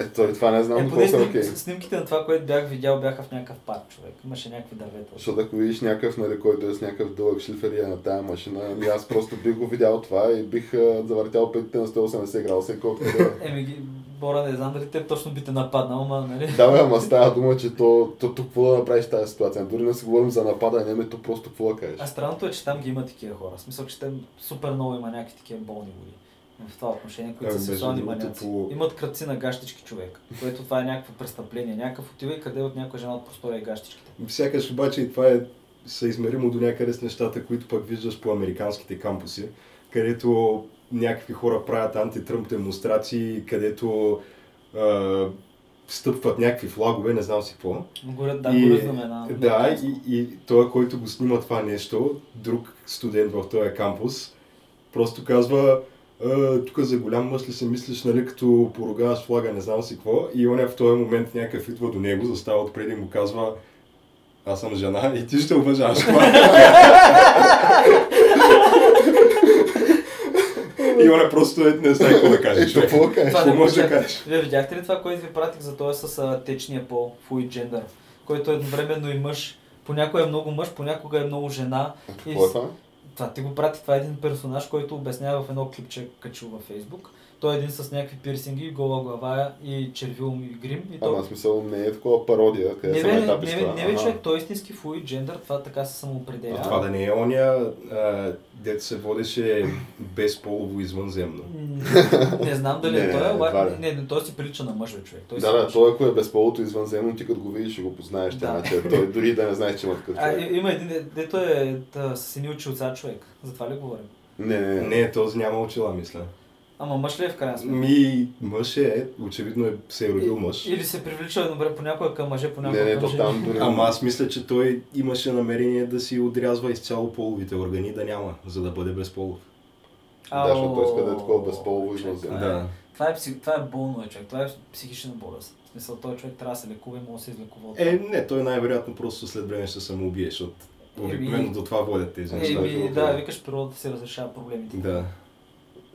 Е, той това не знам Е, поне е сним, окей. снимките на това, което бях видял, бяха в някакъв парк, човек. Имаше някакви дървета. Защото ако видиш някакъв, нали, който е с някакъв дълъг шлифер и е на тая машина, ами аз просто бих го видял това и бих завъртял петите на 180 градуса колкото да. Еми, Бора, не знам дали те точно би те нападнал, ама, нали? Да, бе, ама става дума, че то, то тук какво да направиш тази ситуация. Дори не си говорим за нападане, ами то просто какво да кажеш. А странното е, че там ги има такива хора. В смисъл, че там супер много има някакви такива болни води. В това отношение, които Ами, са сексуални маняци. по- Имат кръци на гащички човек, което това е някакво престъпление. Някакъв отива и къде от някоя жена от простора и гащичките. Сякаш обаче и това е съизмеримо до някъде с нещата, които пък виждаш по американските кампуси, където някакви хора правят антитръмп демонстрации, където а, стъпват някакви флагове, не знам си какво. Горят, да, И- горят. Да, и, и той, който го снима това нещо, друг студент в този кампус, просто казва, «А, тук за голям мъж ли се мислиш, нали, като поругаваш флага, не знам си какво. И он в този момент някакъв идва до него, застава отпред и му казва, аз съм жена и ти ще уважаваш това. и он е просто е, не знае какво да каже. Е, то човек. какво да кажеш? Това може да кажеш? Вие видяхте ли това, което ви пратих за този с а, течния пол, fluid gender, който е едновременно и мъж. Понякога е много мъж, понякога е много жена. Какво е това? Това ти го прати, това е един персонаж, който обяснява в едно клипче, качил във Фейсбук. Той е един с някакви пирсинги, гола глава и червил и грим. И Ама то... смисъл не е такова пародия, къде Не, са не, етапи не, не, не, Ага. човек, той е истински fluid gender, това така се самоопределя. А това да не е оня, а, дето се водеше безполово извънземно. Не знам дали Не, е той, обаче не, не, той си прилича на мъж, човек. Той Да, да, той ако е безполото извънземно, ти като го видиш ще го познаеш. Да. Значи, той дори да не знаеш, че има такъв А, човек. и- има един, де- дето е да, с едни очилца човек. За това ли говорим? Не, не, не. Не, този няма очила, мисля. Ама мъж ли е в крайна сметка? Ми, мъж е, очевидно е, се е родил мъж. Или се привлича добре понякога към мъже, понякога Не, не, към жени. там дори... Ама аз мисля, че той имаше намерение да си отрязва изцяло половите органи, да няма, за да бъде безполов. Да, защото той иска да е Ау, такова безполово това е- Да. Това е, това е болно, е, човек. Това е психична болест. В смисъл, този човек трябва да се лекува и може да се излекува Е, не, той най-вероятно просто след време ще се самоубие, защото обикновено до това водят тези неща. Еми, да, викаш природата си разрешава проблемите. Да.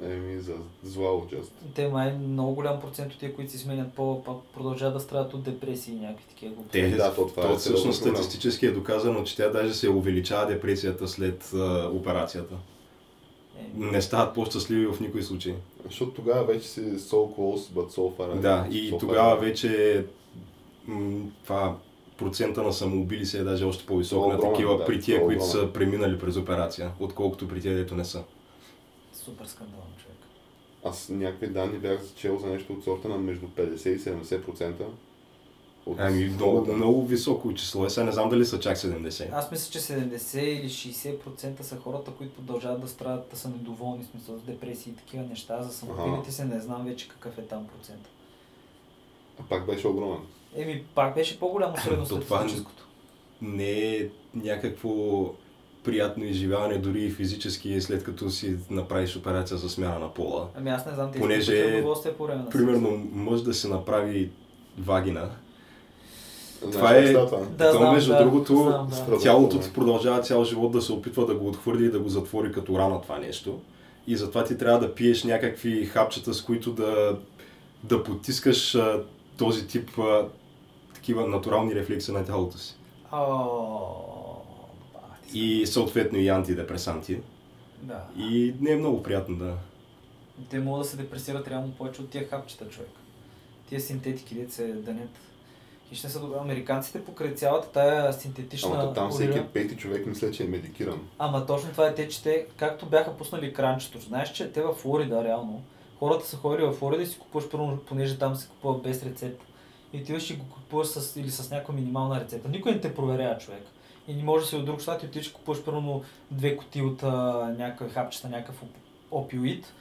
Еми, за зла участ. Те май много голям процент от тия, които си сменят по, продължават да страдат от депресии и някакви такива глупости. Те, Да, то това е то всъщност сериозен проблем. статистически е доказано, че тя даже се увеличава депресията след а, операцията. Е, Не стават по-щастливи в никой случай. Защото тогава вече си so close, but so far. Да, и So far. тогава вече м, това процента на самоубили се е даже още по-висок е на такива да, при тия, е които са преминали през операция, отколкото при тия, дето не са. Супер скандално, човек. Аз някакви данни бях чел за нещо от сорта на между 50 и 70%. От- Ами много, да. много високо число е, сега не знам дали са чак 70. Аз мисля, че 70 или 60% са хората, които продължават да страдат, да са недоволни, в смисъл с депресии и такива неща. За самотилите се не знам вече какъв е там процент. А пак беше огромен. Еми, пак беше по-голямо средно То това статистическото. Не е някакво приятно изживяване, дори и физически, след като си направиш операция за смяна на пола. Ами аз не знам, те Понеже по време на Примерно мъж да се направи вагина. Знаеш Това е-? Да, То, знам, между да, другото, знам, да. Тялото е. ти продължава цял живот да се опитва да го отхвърли и да го затвори като рана това нещо. И затова ти трябва да пиеш някакви хапчета, с които да, да потискаш а, този тип а, такива натурални рефлекси на тялото си. Ти се. И съответно и антидепресанти. Да. И не е много приятно да... Те могат да се депресират реално повече от тия хапчета, човек. Тия синтетики, де се дънят. И ще са добре. Американците покрай цялата тая синтетична... Ама там всеки урина- пети човек мисля, че е медикиран. Ама точно това е те, че те, както бяха пуснали кранчето, знаеш, че те в Флорида, реално, хората са ходили в Флорида и си купуваш първо, понеже там се купува без рецепта. И ти ще го купуваш с, или с някаква минимална рецепта. Никой не те проверява, човек. И не може да си от друг щат и отидеш купуваш първо две коти от а, някакъв хапчета, някакъв оп- опиоид.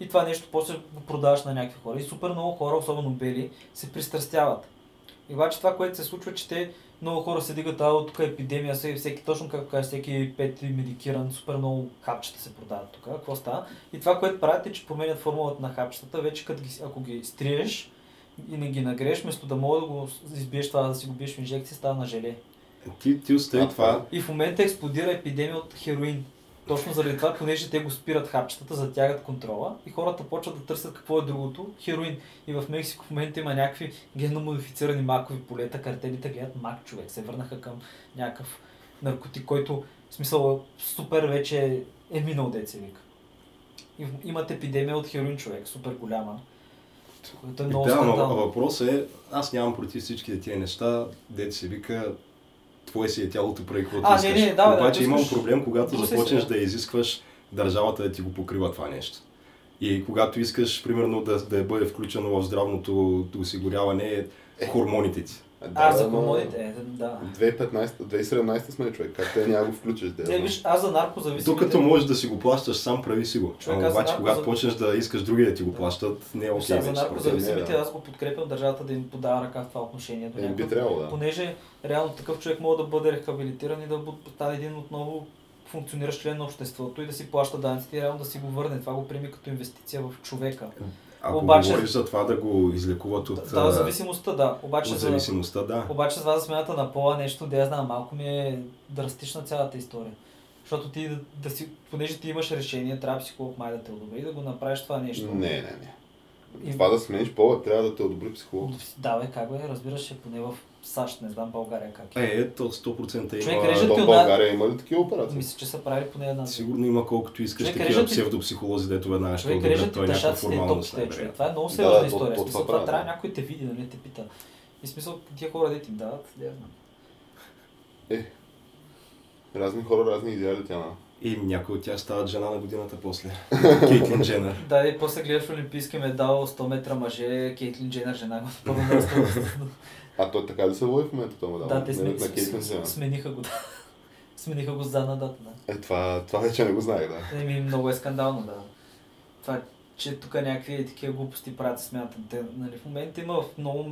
И това нещо после го продаваш на някакви хора. И супер много хора, особено бели, се пристрастяват. И обаче това, което се случва, че те много хора се дигат, а тук е епидемия, всеки, всеки точно както кажа, всеки пети медикиран, супер много хапчета се продават тук. Какво става? И това, което правят е, че променят формулата на хапчетата, вече като ги, ако ги стриеш и не ги нагрееш, вместо да мога да го избиеш това, да си го биеш в инжекция, става на желе. Ти, ти остави това. И в момента експлодира епидемия от хероин. Точно заради това, понеже те го спират хапчетата, затягат контрола и хората почват да търсят какво е другото хероин. И в Мексико в момента има някакви генно модифицирани макови полета, картелите гледат мак човек, се върнаха към някакъв наркотик, който в смисъл супер вече е минал деца вика. Имат епидемия от хероин човек, супер голяма. Което е много да, но скандално. въпросът е, аз нямам против всичките тия неща, дете се вика, твое си е тялото, прави каквото А, не, искаш. не, да, бе, Обаче ако имам искаш, проблем, когато започнеш да изискваш държавата да ти го покрива това нещо. И когато искаш, примерно, да, да бъде включено в здравното осигуряване хормоните ти. А, за ама хормоните, е, да. 2015, 2017 сме човек, как те няма го включиш? Да, Е, виж, аз за наркозависимите... Докато можеш да си го плащаш сам, прави си го. Човек, Ама аз обаче, за когато почнеш да искаш други да ти го плащат, не е окей сега, за наркозависимите не, да. аз го подкрепям държавата да им подава ръка в това отношение. До Е, би трябвало, да. Понеже реално такъв човек може да бъде рехабилитиран и да стане един отново функциониращ член на обществото и да си плаща данъците и реално да си го върне. Това го приеми като инвестиция в човека. Ако Обаче- говориш за това да го излекуват от, Да, зависимостта, да. Обаче, от за, зависимостта, да. обаче вас за смяната на пола нещо, да я знам, малко ми е драстична цялата история. Защото ти да, да си, понеже ти имаш решение, трябва психолог май да те одобри да го направиш това нещо. Не, не, не. И- Това да смениш пола, трябва да те одобри психолог. Да, бе, как бе, разбираш се, поне в САЩ, не знам България как е. Е, ето 100% има. Човек режат то ти в една- България има ли такива операции? Мисля, че са правили поне една. Сигурно има колкото искаш Човек, такива псевдопсихолози, дето веднага ще Човек режат ти той е някаква формалност. човек. Това е много Да, сериозна да, история. то- то смисъл, това трябва някой те види, да не те пита. И смисъл, тия хора да ти им дават, да я знам. Е, разни хора, разни идеали тя на. И някой от тях стават жена на годината после. Кейтлин Дженър. Да, и после гледаш в Олимпийски медал 100 метра мъже, Кейтлин Дженър жена да. А той така ли се води в момента това медал? Да, те сме, на Кейтлин с- Дженър. смениха го. да. Смениха го за на дата, да. Е, това, това вече не го знаех, да. Еми, много е скандално, да. Това, че тук някакви такива глупости правят смятат. Те, нали, в момента има в много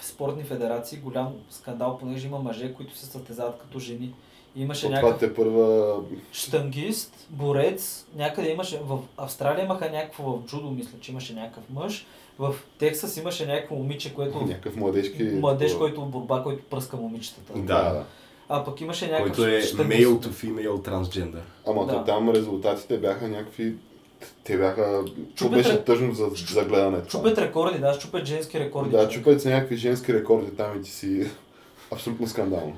спортни федерации голям скандал, понеже има мъже, които се състезават като жени. Имаше някакъв те първа... штангист, борец, някъде имаше, в Австралия имаха някакво в джудо, мисля, че имаше някакъв мъж, в Тексас имаше някакво момиче, което Някакъв младежки... младеж, който борба, който пръска момичетата. Да. А пък имаше някакъв Който е щангист. male to female transgender. Ама Да. то там резултатите бяха някакви... Те бяха... То Чупят беше ре- тъжно за, за гледане. Чупят рекорди, да, чупят женски рекорди. Да, чупят се някакви женски рекорди там и ти си... Абсолютно скандално.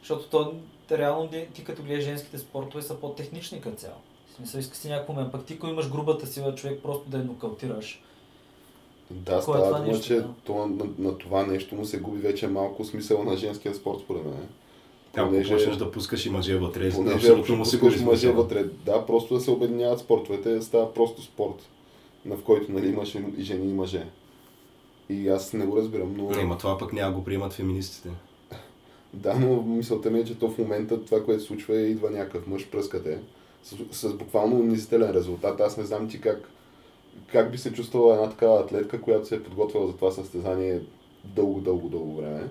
Защото то, реално ти, ти като гледаш женските спортове са по-технични като цяло. В смисъл иска си някакво мен. Пък ти, ако имаш грубата сила, човек просто да я нокаутираш. Да, Кой е става дума, нещо, че да? то, на, на, това нещо му се губи вече малко смисъл на женския спорт, според мен. Ако Понеже- почнеш да пускаш и мъже вътре, Понеже абсолютно му се губи мъже вътре, да, просто да се обединяват спортовете, става просто спорт, на в който нали, имаш и- и жени и мъже. И аз не го разбирам, но... Не, ма това пък няма го приемат феминистите. Да, но мисълта ми е, че то в момента това, което се случва е идва някакъв мъж, пръскате. С, с буквално унизителен резултат. Аз не знам ти как, как би се чувствала една такава атлетка, която се е подготвила за това състезание дълго, дълго, дълго време.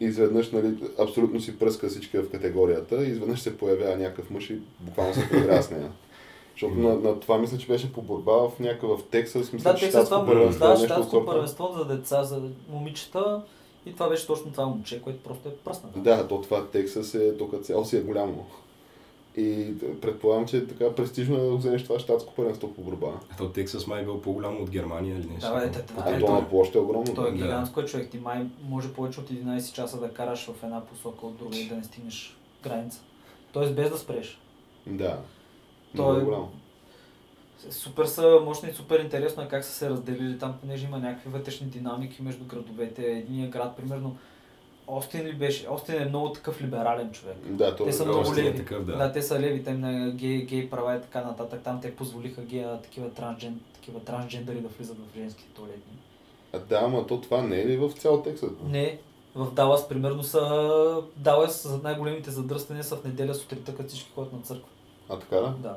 И изведнъж, нали, абсолютно си пръска всички в категорията и изведнъж се появява някакъв мъж и буквално се поиграва с нея. Защото на, на, това мисля, че беше по борба в някакъв в Тексас. Мисля, Да, че Тексас това първенство, да, нещо от щатско първенство за деца, за момичета. И това беше точно това момче, което просто е пръснато. Да, то това Тексас е, като цяло си е голямо. И предполагам, че е така престижно е да вземеш това щатско първенство по борба. То Тексас май е бил по-голямо от Германия или нещо. Да, бе, те- А Ето, то на площ е огромно. Той е Да. гигантско е човек. Ти май може повече от 11 часа да караш в една посока от друга и да не стигнеш граница. Тоест без да спреш. Да. То Много е- голямо. Супер са мощни и супер интересно е как са се разделили там, понеже има някакви вътрешни динамики между градовете. Единия град, примерно, Остин ли беше? Остин е много такъв либерален човек. Да, то Те е са много е леви. такъв, да. да. те са леви, те на гей, гей права и така нататък. Там те позволиха гея, такива, трансджен, такива трансджендери да влизат в женските туалетни. А, да, ама то това не е ли в цял Тексас? Не, в Далас примерно са... Далас за най-големите задръствания са в неделя сутринта, като всички ходят на църква. А така да? Да.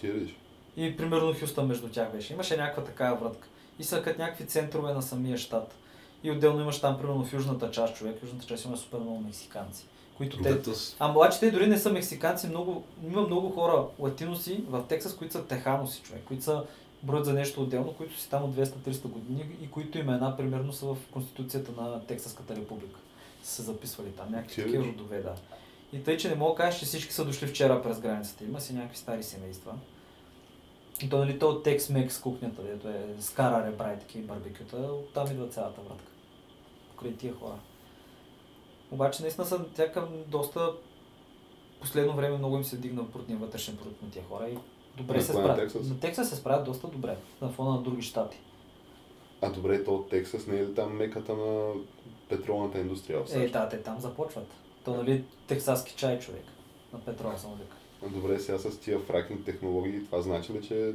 Ти видиш. И примерно Хюстън между тях беше. Имаше някаква такава вратка. И са като някакви центрове на самия щат. И отделно имаш там, примерно в южната част човек. Южната част има супер много мексиканци. Които те... А младши те дори не са мексиканци, много, има много хора, латиноси в Тексас, които са теханоси, човек, които са броят за нещо отделно, които си там от 200-300 години и които имена примерно са в Конституцията на Тексаската република. Са се записвали там, някакви такива родове, да. И тъй, че не мога да кажеш, че всички са дошли вчера през границата. Има си някакви стари семейства. То, нали, то от Tex-Mex кухнята, дето е с кара ребра и такива барбекюта, оттам идва цялата вратка. Покрай тия хора. Обаче наистина са някакъв доста последно време много им се дигна брутния вътрешен продукт на тия хора и добре На се това на справят. Тексас? На Тексас се справят доста добре, на фона на други щати. А добре, то Тексас не е ли там меката на петролната индустрия Е, да, те там започват. То нали тексаски чай човек. На петрола съм вика. Добре, сега с тия фракинг технологии, това значи ли, че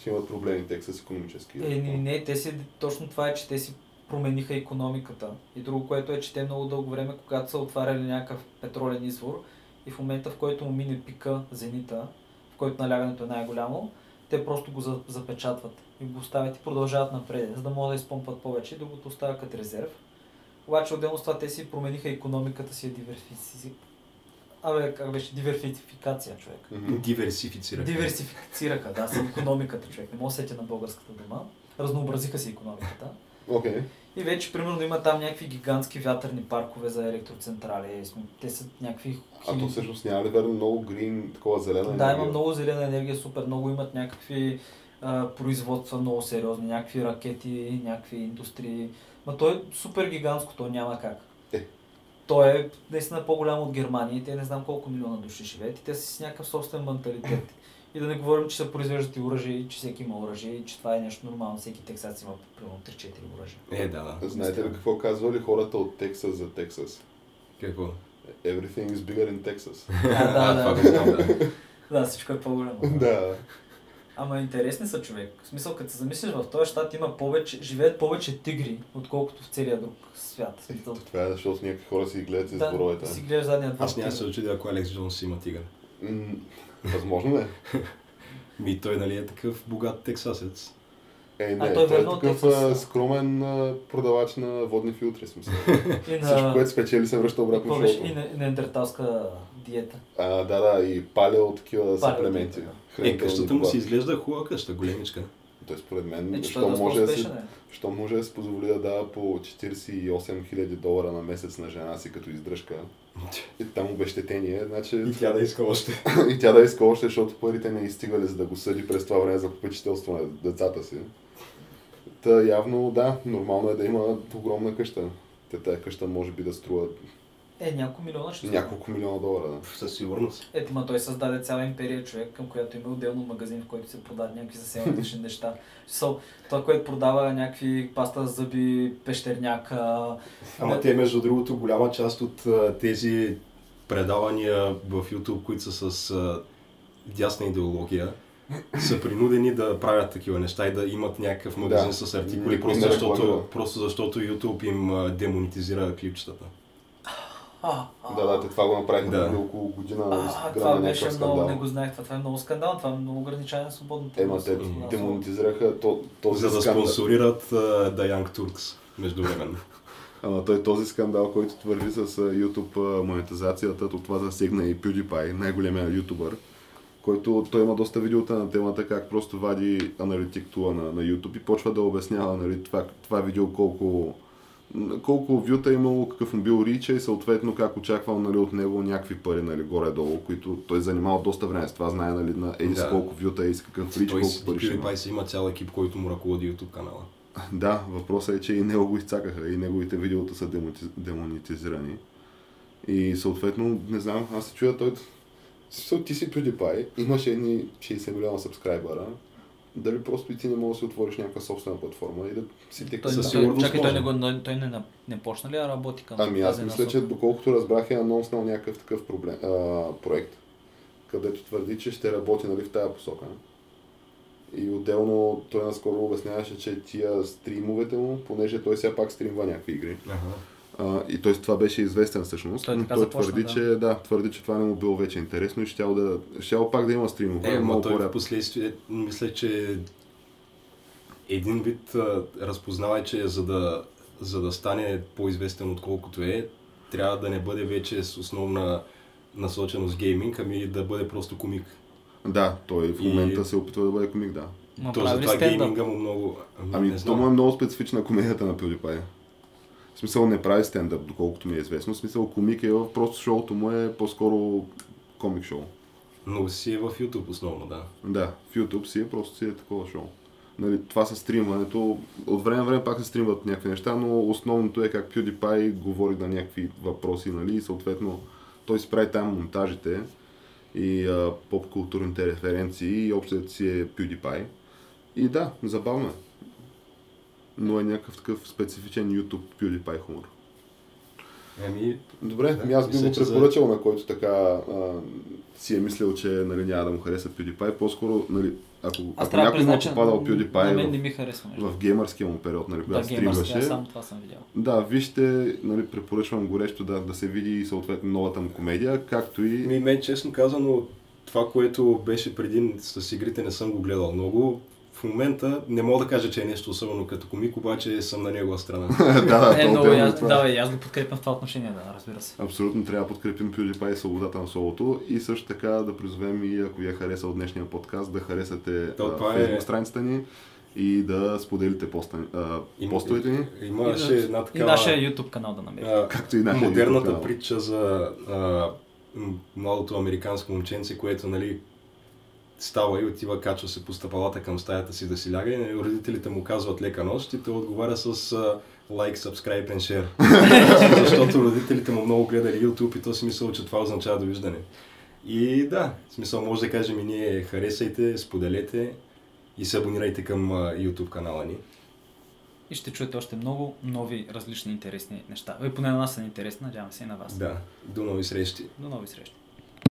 ще имат проблеми Тексас економически? Е, не, не, те си, точно това е, че те си промениха економиката. И друго, което е, че те много дълго време, когато са отваряли някакъв петролен извор и в момента, в който му мине пика, зенита, в който налягането е най-голямо, те просто го за- запечатват и го оставят и продължават напред, за да могат да изпомпат повече и другото остава като резерв. Обаче отделно с това те си промениха економиката си, диверсифици... Абе, как беше? Диверсификация, човек. Мгм. Диверсифицира. Диверсифицираха, да, с економиката, човек. Не мога да сетя на българската дума. Разнообразиха си економиката. Окей. И вече, примерно, има там някакви гигантски вятърни паркове за електроцентрали. См- Те са някакви... А то всъщност няма ли верно много грин, такова зелена Да, енергия? има много зелена енергия, супер много. Имат някакви а, производства много сериозни, някакви ракети, някакви индустрии. Ма то е супер гигантско, то няма как. Е. То е наистина по-голямо от Германия и те не знам колко милиона души живеят и те са с някакъв собствен менталитет. И да не говорим, че се произвеждат и оръжие, и че всеки има оръжие, и че това е нещо нормално. Всеки тексас има примерно 3-4 оръжия. Е, да, да. Знаете ли какво казвали хората от Тексас за Тексас? Какво? Everything is bigger in Texas. Да, да, да. да. Да, всичко е по-голямо. да. Ама интересни са човек. В смисъл, като се замислиш, в този щат има повече, живеят повече тигри, отколкото в целия друг свят. Това е защото някакви хора си гледат из да, дворовете. си гледаш задния двор. Аз няма се очудя, ако Алекс Джонс има тигър. М, Възможно е. Ми той нали е такъв богат тексасец. Е, А не, той той е такъв а, скромен а, продавач на водни филтри, смисъл. И Всичко, на, което спечели, се връща обратно в шоуто. и на, неандерталска диета. А, да, да, и палео такива съплементи. диета, Е, къщата му си изглежда хубава къща, големичка. Той според мен, Е, що доста може, да си, е. що може да си позволи да дава по 48 000 долара на месец на жена си като издръжка. И там обещетение, значи... тя да иска още. и тя да иска още, защото парите не изстигали за да го съди през това време за попечителство на децата си. Та явно, да, нормално е да има огромна къща. Те тая къща може би да струва Е, няколко милиона ще няколко милиона долара. Да. Със сигурност. Ето, ма той създаде цяла империя човек, към която има отделно магазин, в който се продават някакви съвсем различни неща. So, това, което продава някакви паста за зъби, пещерняка. Ама те, между другото, голяма част от тези предавания в YouTube, които са с дясна идеология, са принудени да правят такива неща и да имат някакъв магазин Да. с артикули, Никой просто не защото, просто защото YouTube им а, демонетизира клипчетата. А, Да, да, те това го направиха Да. около година. А, това беше скандал. много, не го знаех, това, това е много скандал, това е много ограничаване на свободната Ема те демонетизираха то, този За да скандал. спонсорират а, The Young Turks междувременно. Ама той този скандал, който твърди с а, YouTube а, монетизацията, то това засегна и PewDiePie, най-големия ютубър, който той има доста видеота на темата, как просто вади аналитик тула на, на YouTube и почва да обяснява нали, това, това видео колко, колко вюта е имало, какъв му бил рича и съответно как очаквал нали, от него някакви пари нали, горе-долу, които той е занимавал доста време с това, знае нали, на еди Да. колко вюта и с какъв рич, Той колко пари ще има. Има цял екип, който му ръководи YouTube канала. Да, въпросът е, че и него го изцакаха и неговите видеота са демонетизирани. И съответно, не знам, аз се чуя той... Смисъл, ти си PewDiePie, имаш едни 60 милиона сабскрайбъра, дали просто и ти не можеш да си отвориш някаква собствена платформа и да си те Той, Със сигурност чакай, той не, го, той не, не, почна ли да работи към Ами аз мисля, че доколкото разбрах е анонснал някакъв такъв проблем, а, проект, където твърди, че ще работи нали, в тая посока. И отделно той наскоро обясняваше, че тия стримовете му, понеже той сега пак стримва някакви игри, Ага. А, и т.е. това беше известен всъщност, Той но той започна, твърди, да. че да, твърди, че това не му било вече интересно и щял, да, щял пак да има стримове. Е, много той в по-рядко. последствие, мисля, че един вид а, разпознава, че за да, за да стане по-известен отколкото е, трябва да не бъде вече с основна насоченост гейминг, ами да бъде просто комик. Да, той в И- момента се опитва да бъде комик, да. Ма То затова гейминга му много... Ами, не то му е много специфична комедията на PewDiePie. В смисъл не прави стендъп, доколкото ми е известно. В смисъл комик е, в- просто шоуто му е по-скоро комик шоу. Но си е в YouTube основно, да. Да, в YouTube си е, просто си е такова шоу. Нали, това с стримването, от време на време пак се стримват някакви неща, но основното е как PewDiePie говори на някакви въпроси, нали, и съответно той си прави там монтажите и а, поп-културните референции и общото си е PewDiePie. И да, забавно е. Но е някакъв такъв специфичен YouTube PewDiePie хумор. Ами, Добре, Да, ами аз би го че за- препоръчал на който така а, си е мислил, че нали, няма да му хареса PewDiePie. По-скоро, нали, ако, Аз ако да някой е че попадал на PewDiePie мен в, не ми харесва. между в геймърския му период, нали, Да, когато геймърски, аз стримваше. само това съм видял. Да, вижте, нали, препоръчвам горещо да, да се види съответно новата му комедия, както и... ми, мен честно казано, това, което беше преди с игрите, не съм го гледал много. В момента не мога да кажа, че е нещо особено като комик, обаче съм на негова страна. да, да, е, много, аз, това. да, и аз го подкрепям в това отношение, да, разбира се. Абсолютно трябва да подкрепим PewDiePie и свободата на солото и също така да призовем и ако ви е харесал днешния подкаст, да харесате То, а, това е- Facebook страницата ни и да споделите поста, а, постовете ни. Имаше една И такава... нашия YouTube канал да намерите. а, Както и нашия YouTube модерната канал. притча за а, младото американско момченце, което нали, става и отива, качва се по стъпалата към стаята си да си ляга и нали, родителите му казват лека нощ и той отговаря с а, like, subscribe and share. Защото родителите му много гледали YouTube и то си мисля, че това означава довиждане. И да, в смисъл може да кажем и ние харесайте, споделете и се абонирайте към YouTube канала ни. И ще чуете още много нови, различни, интересни неща. И поне на нас са ни интересни, надявам се и на вас. Да, до нови срещи. До нови срещи.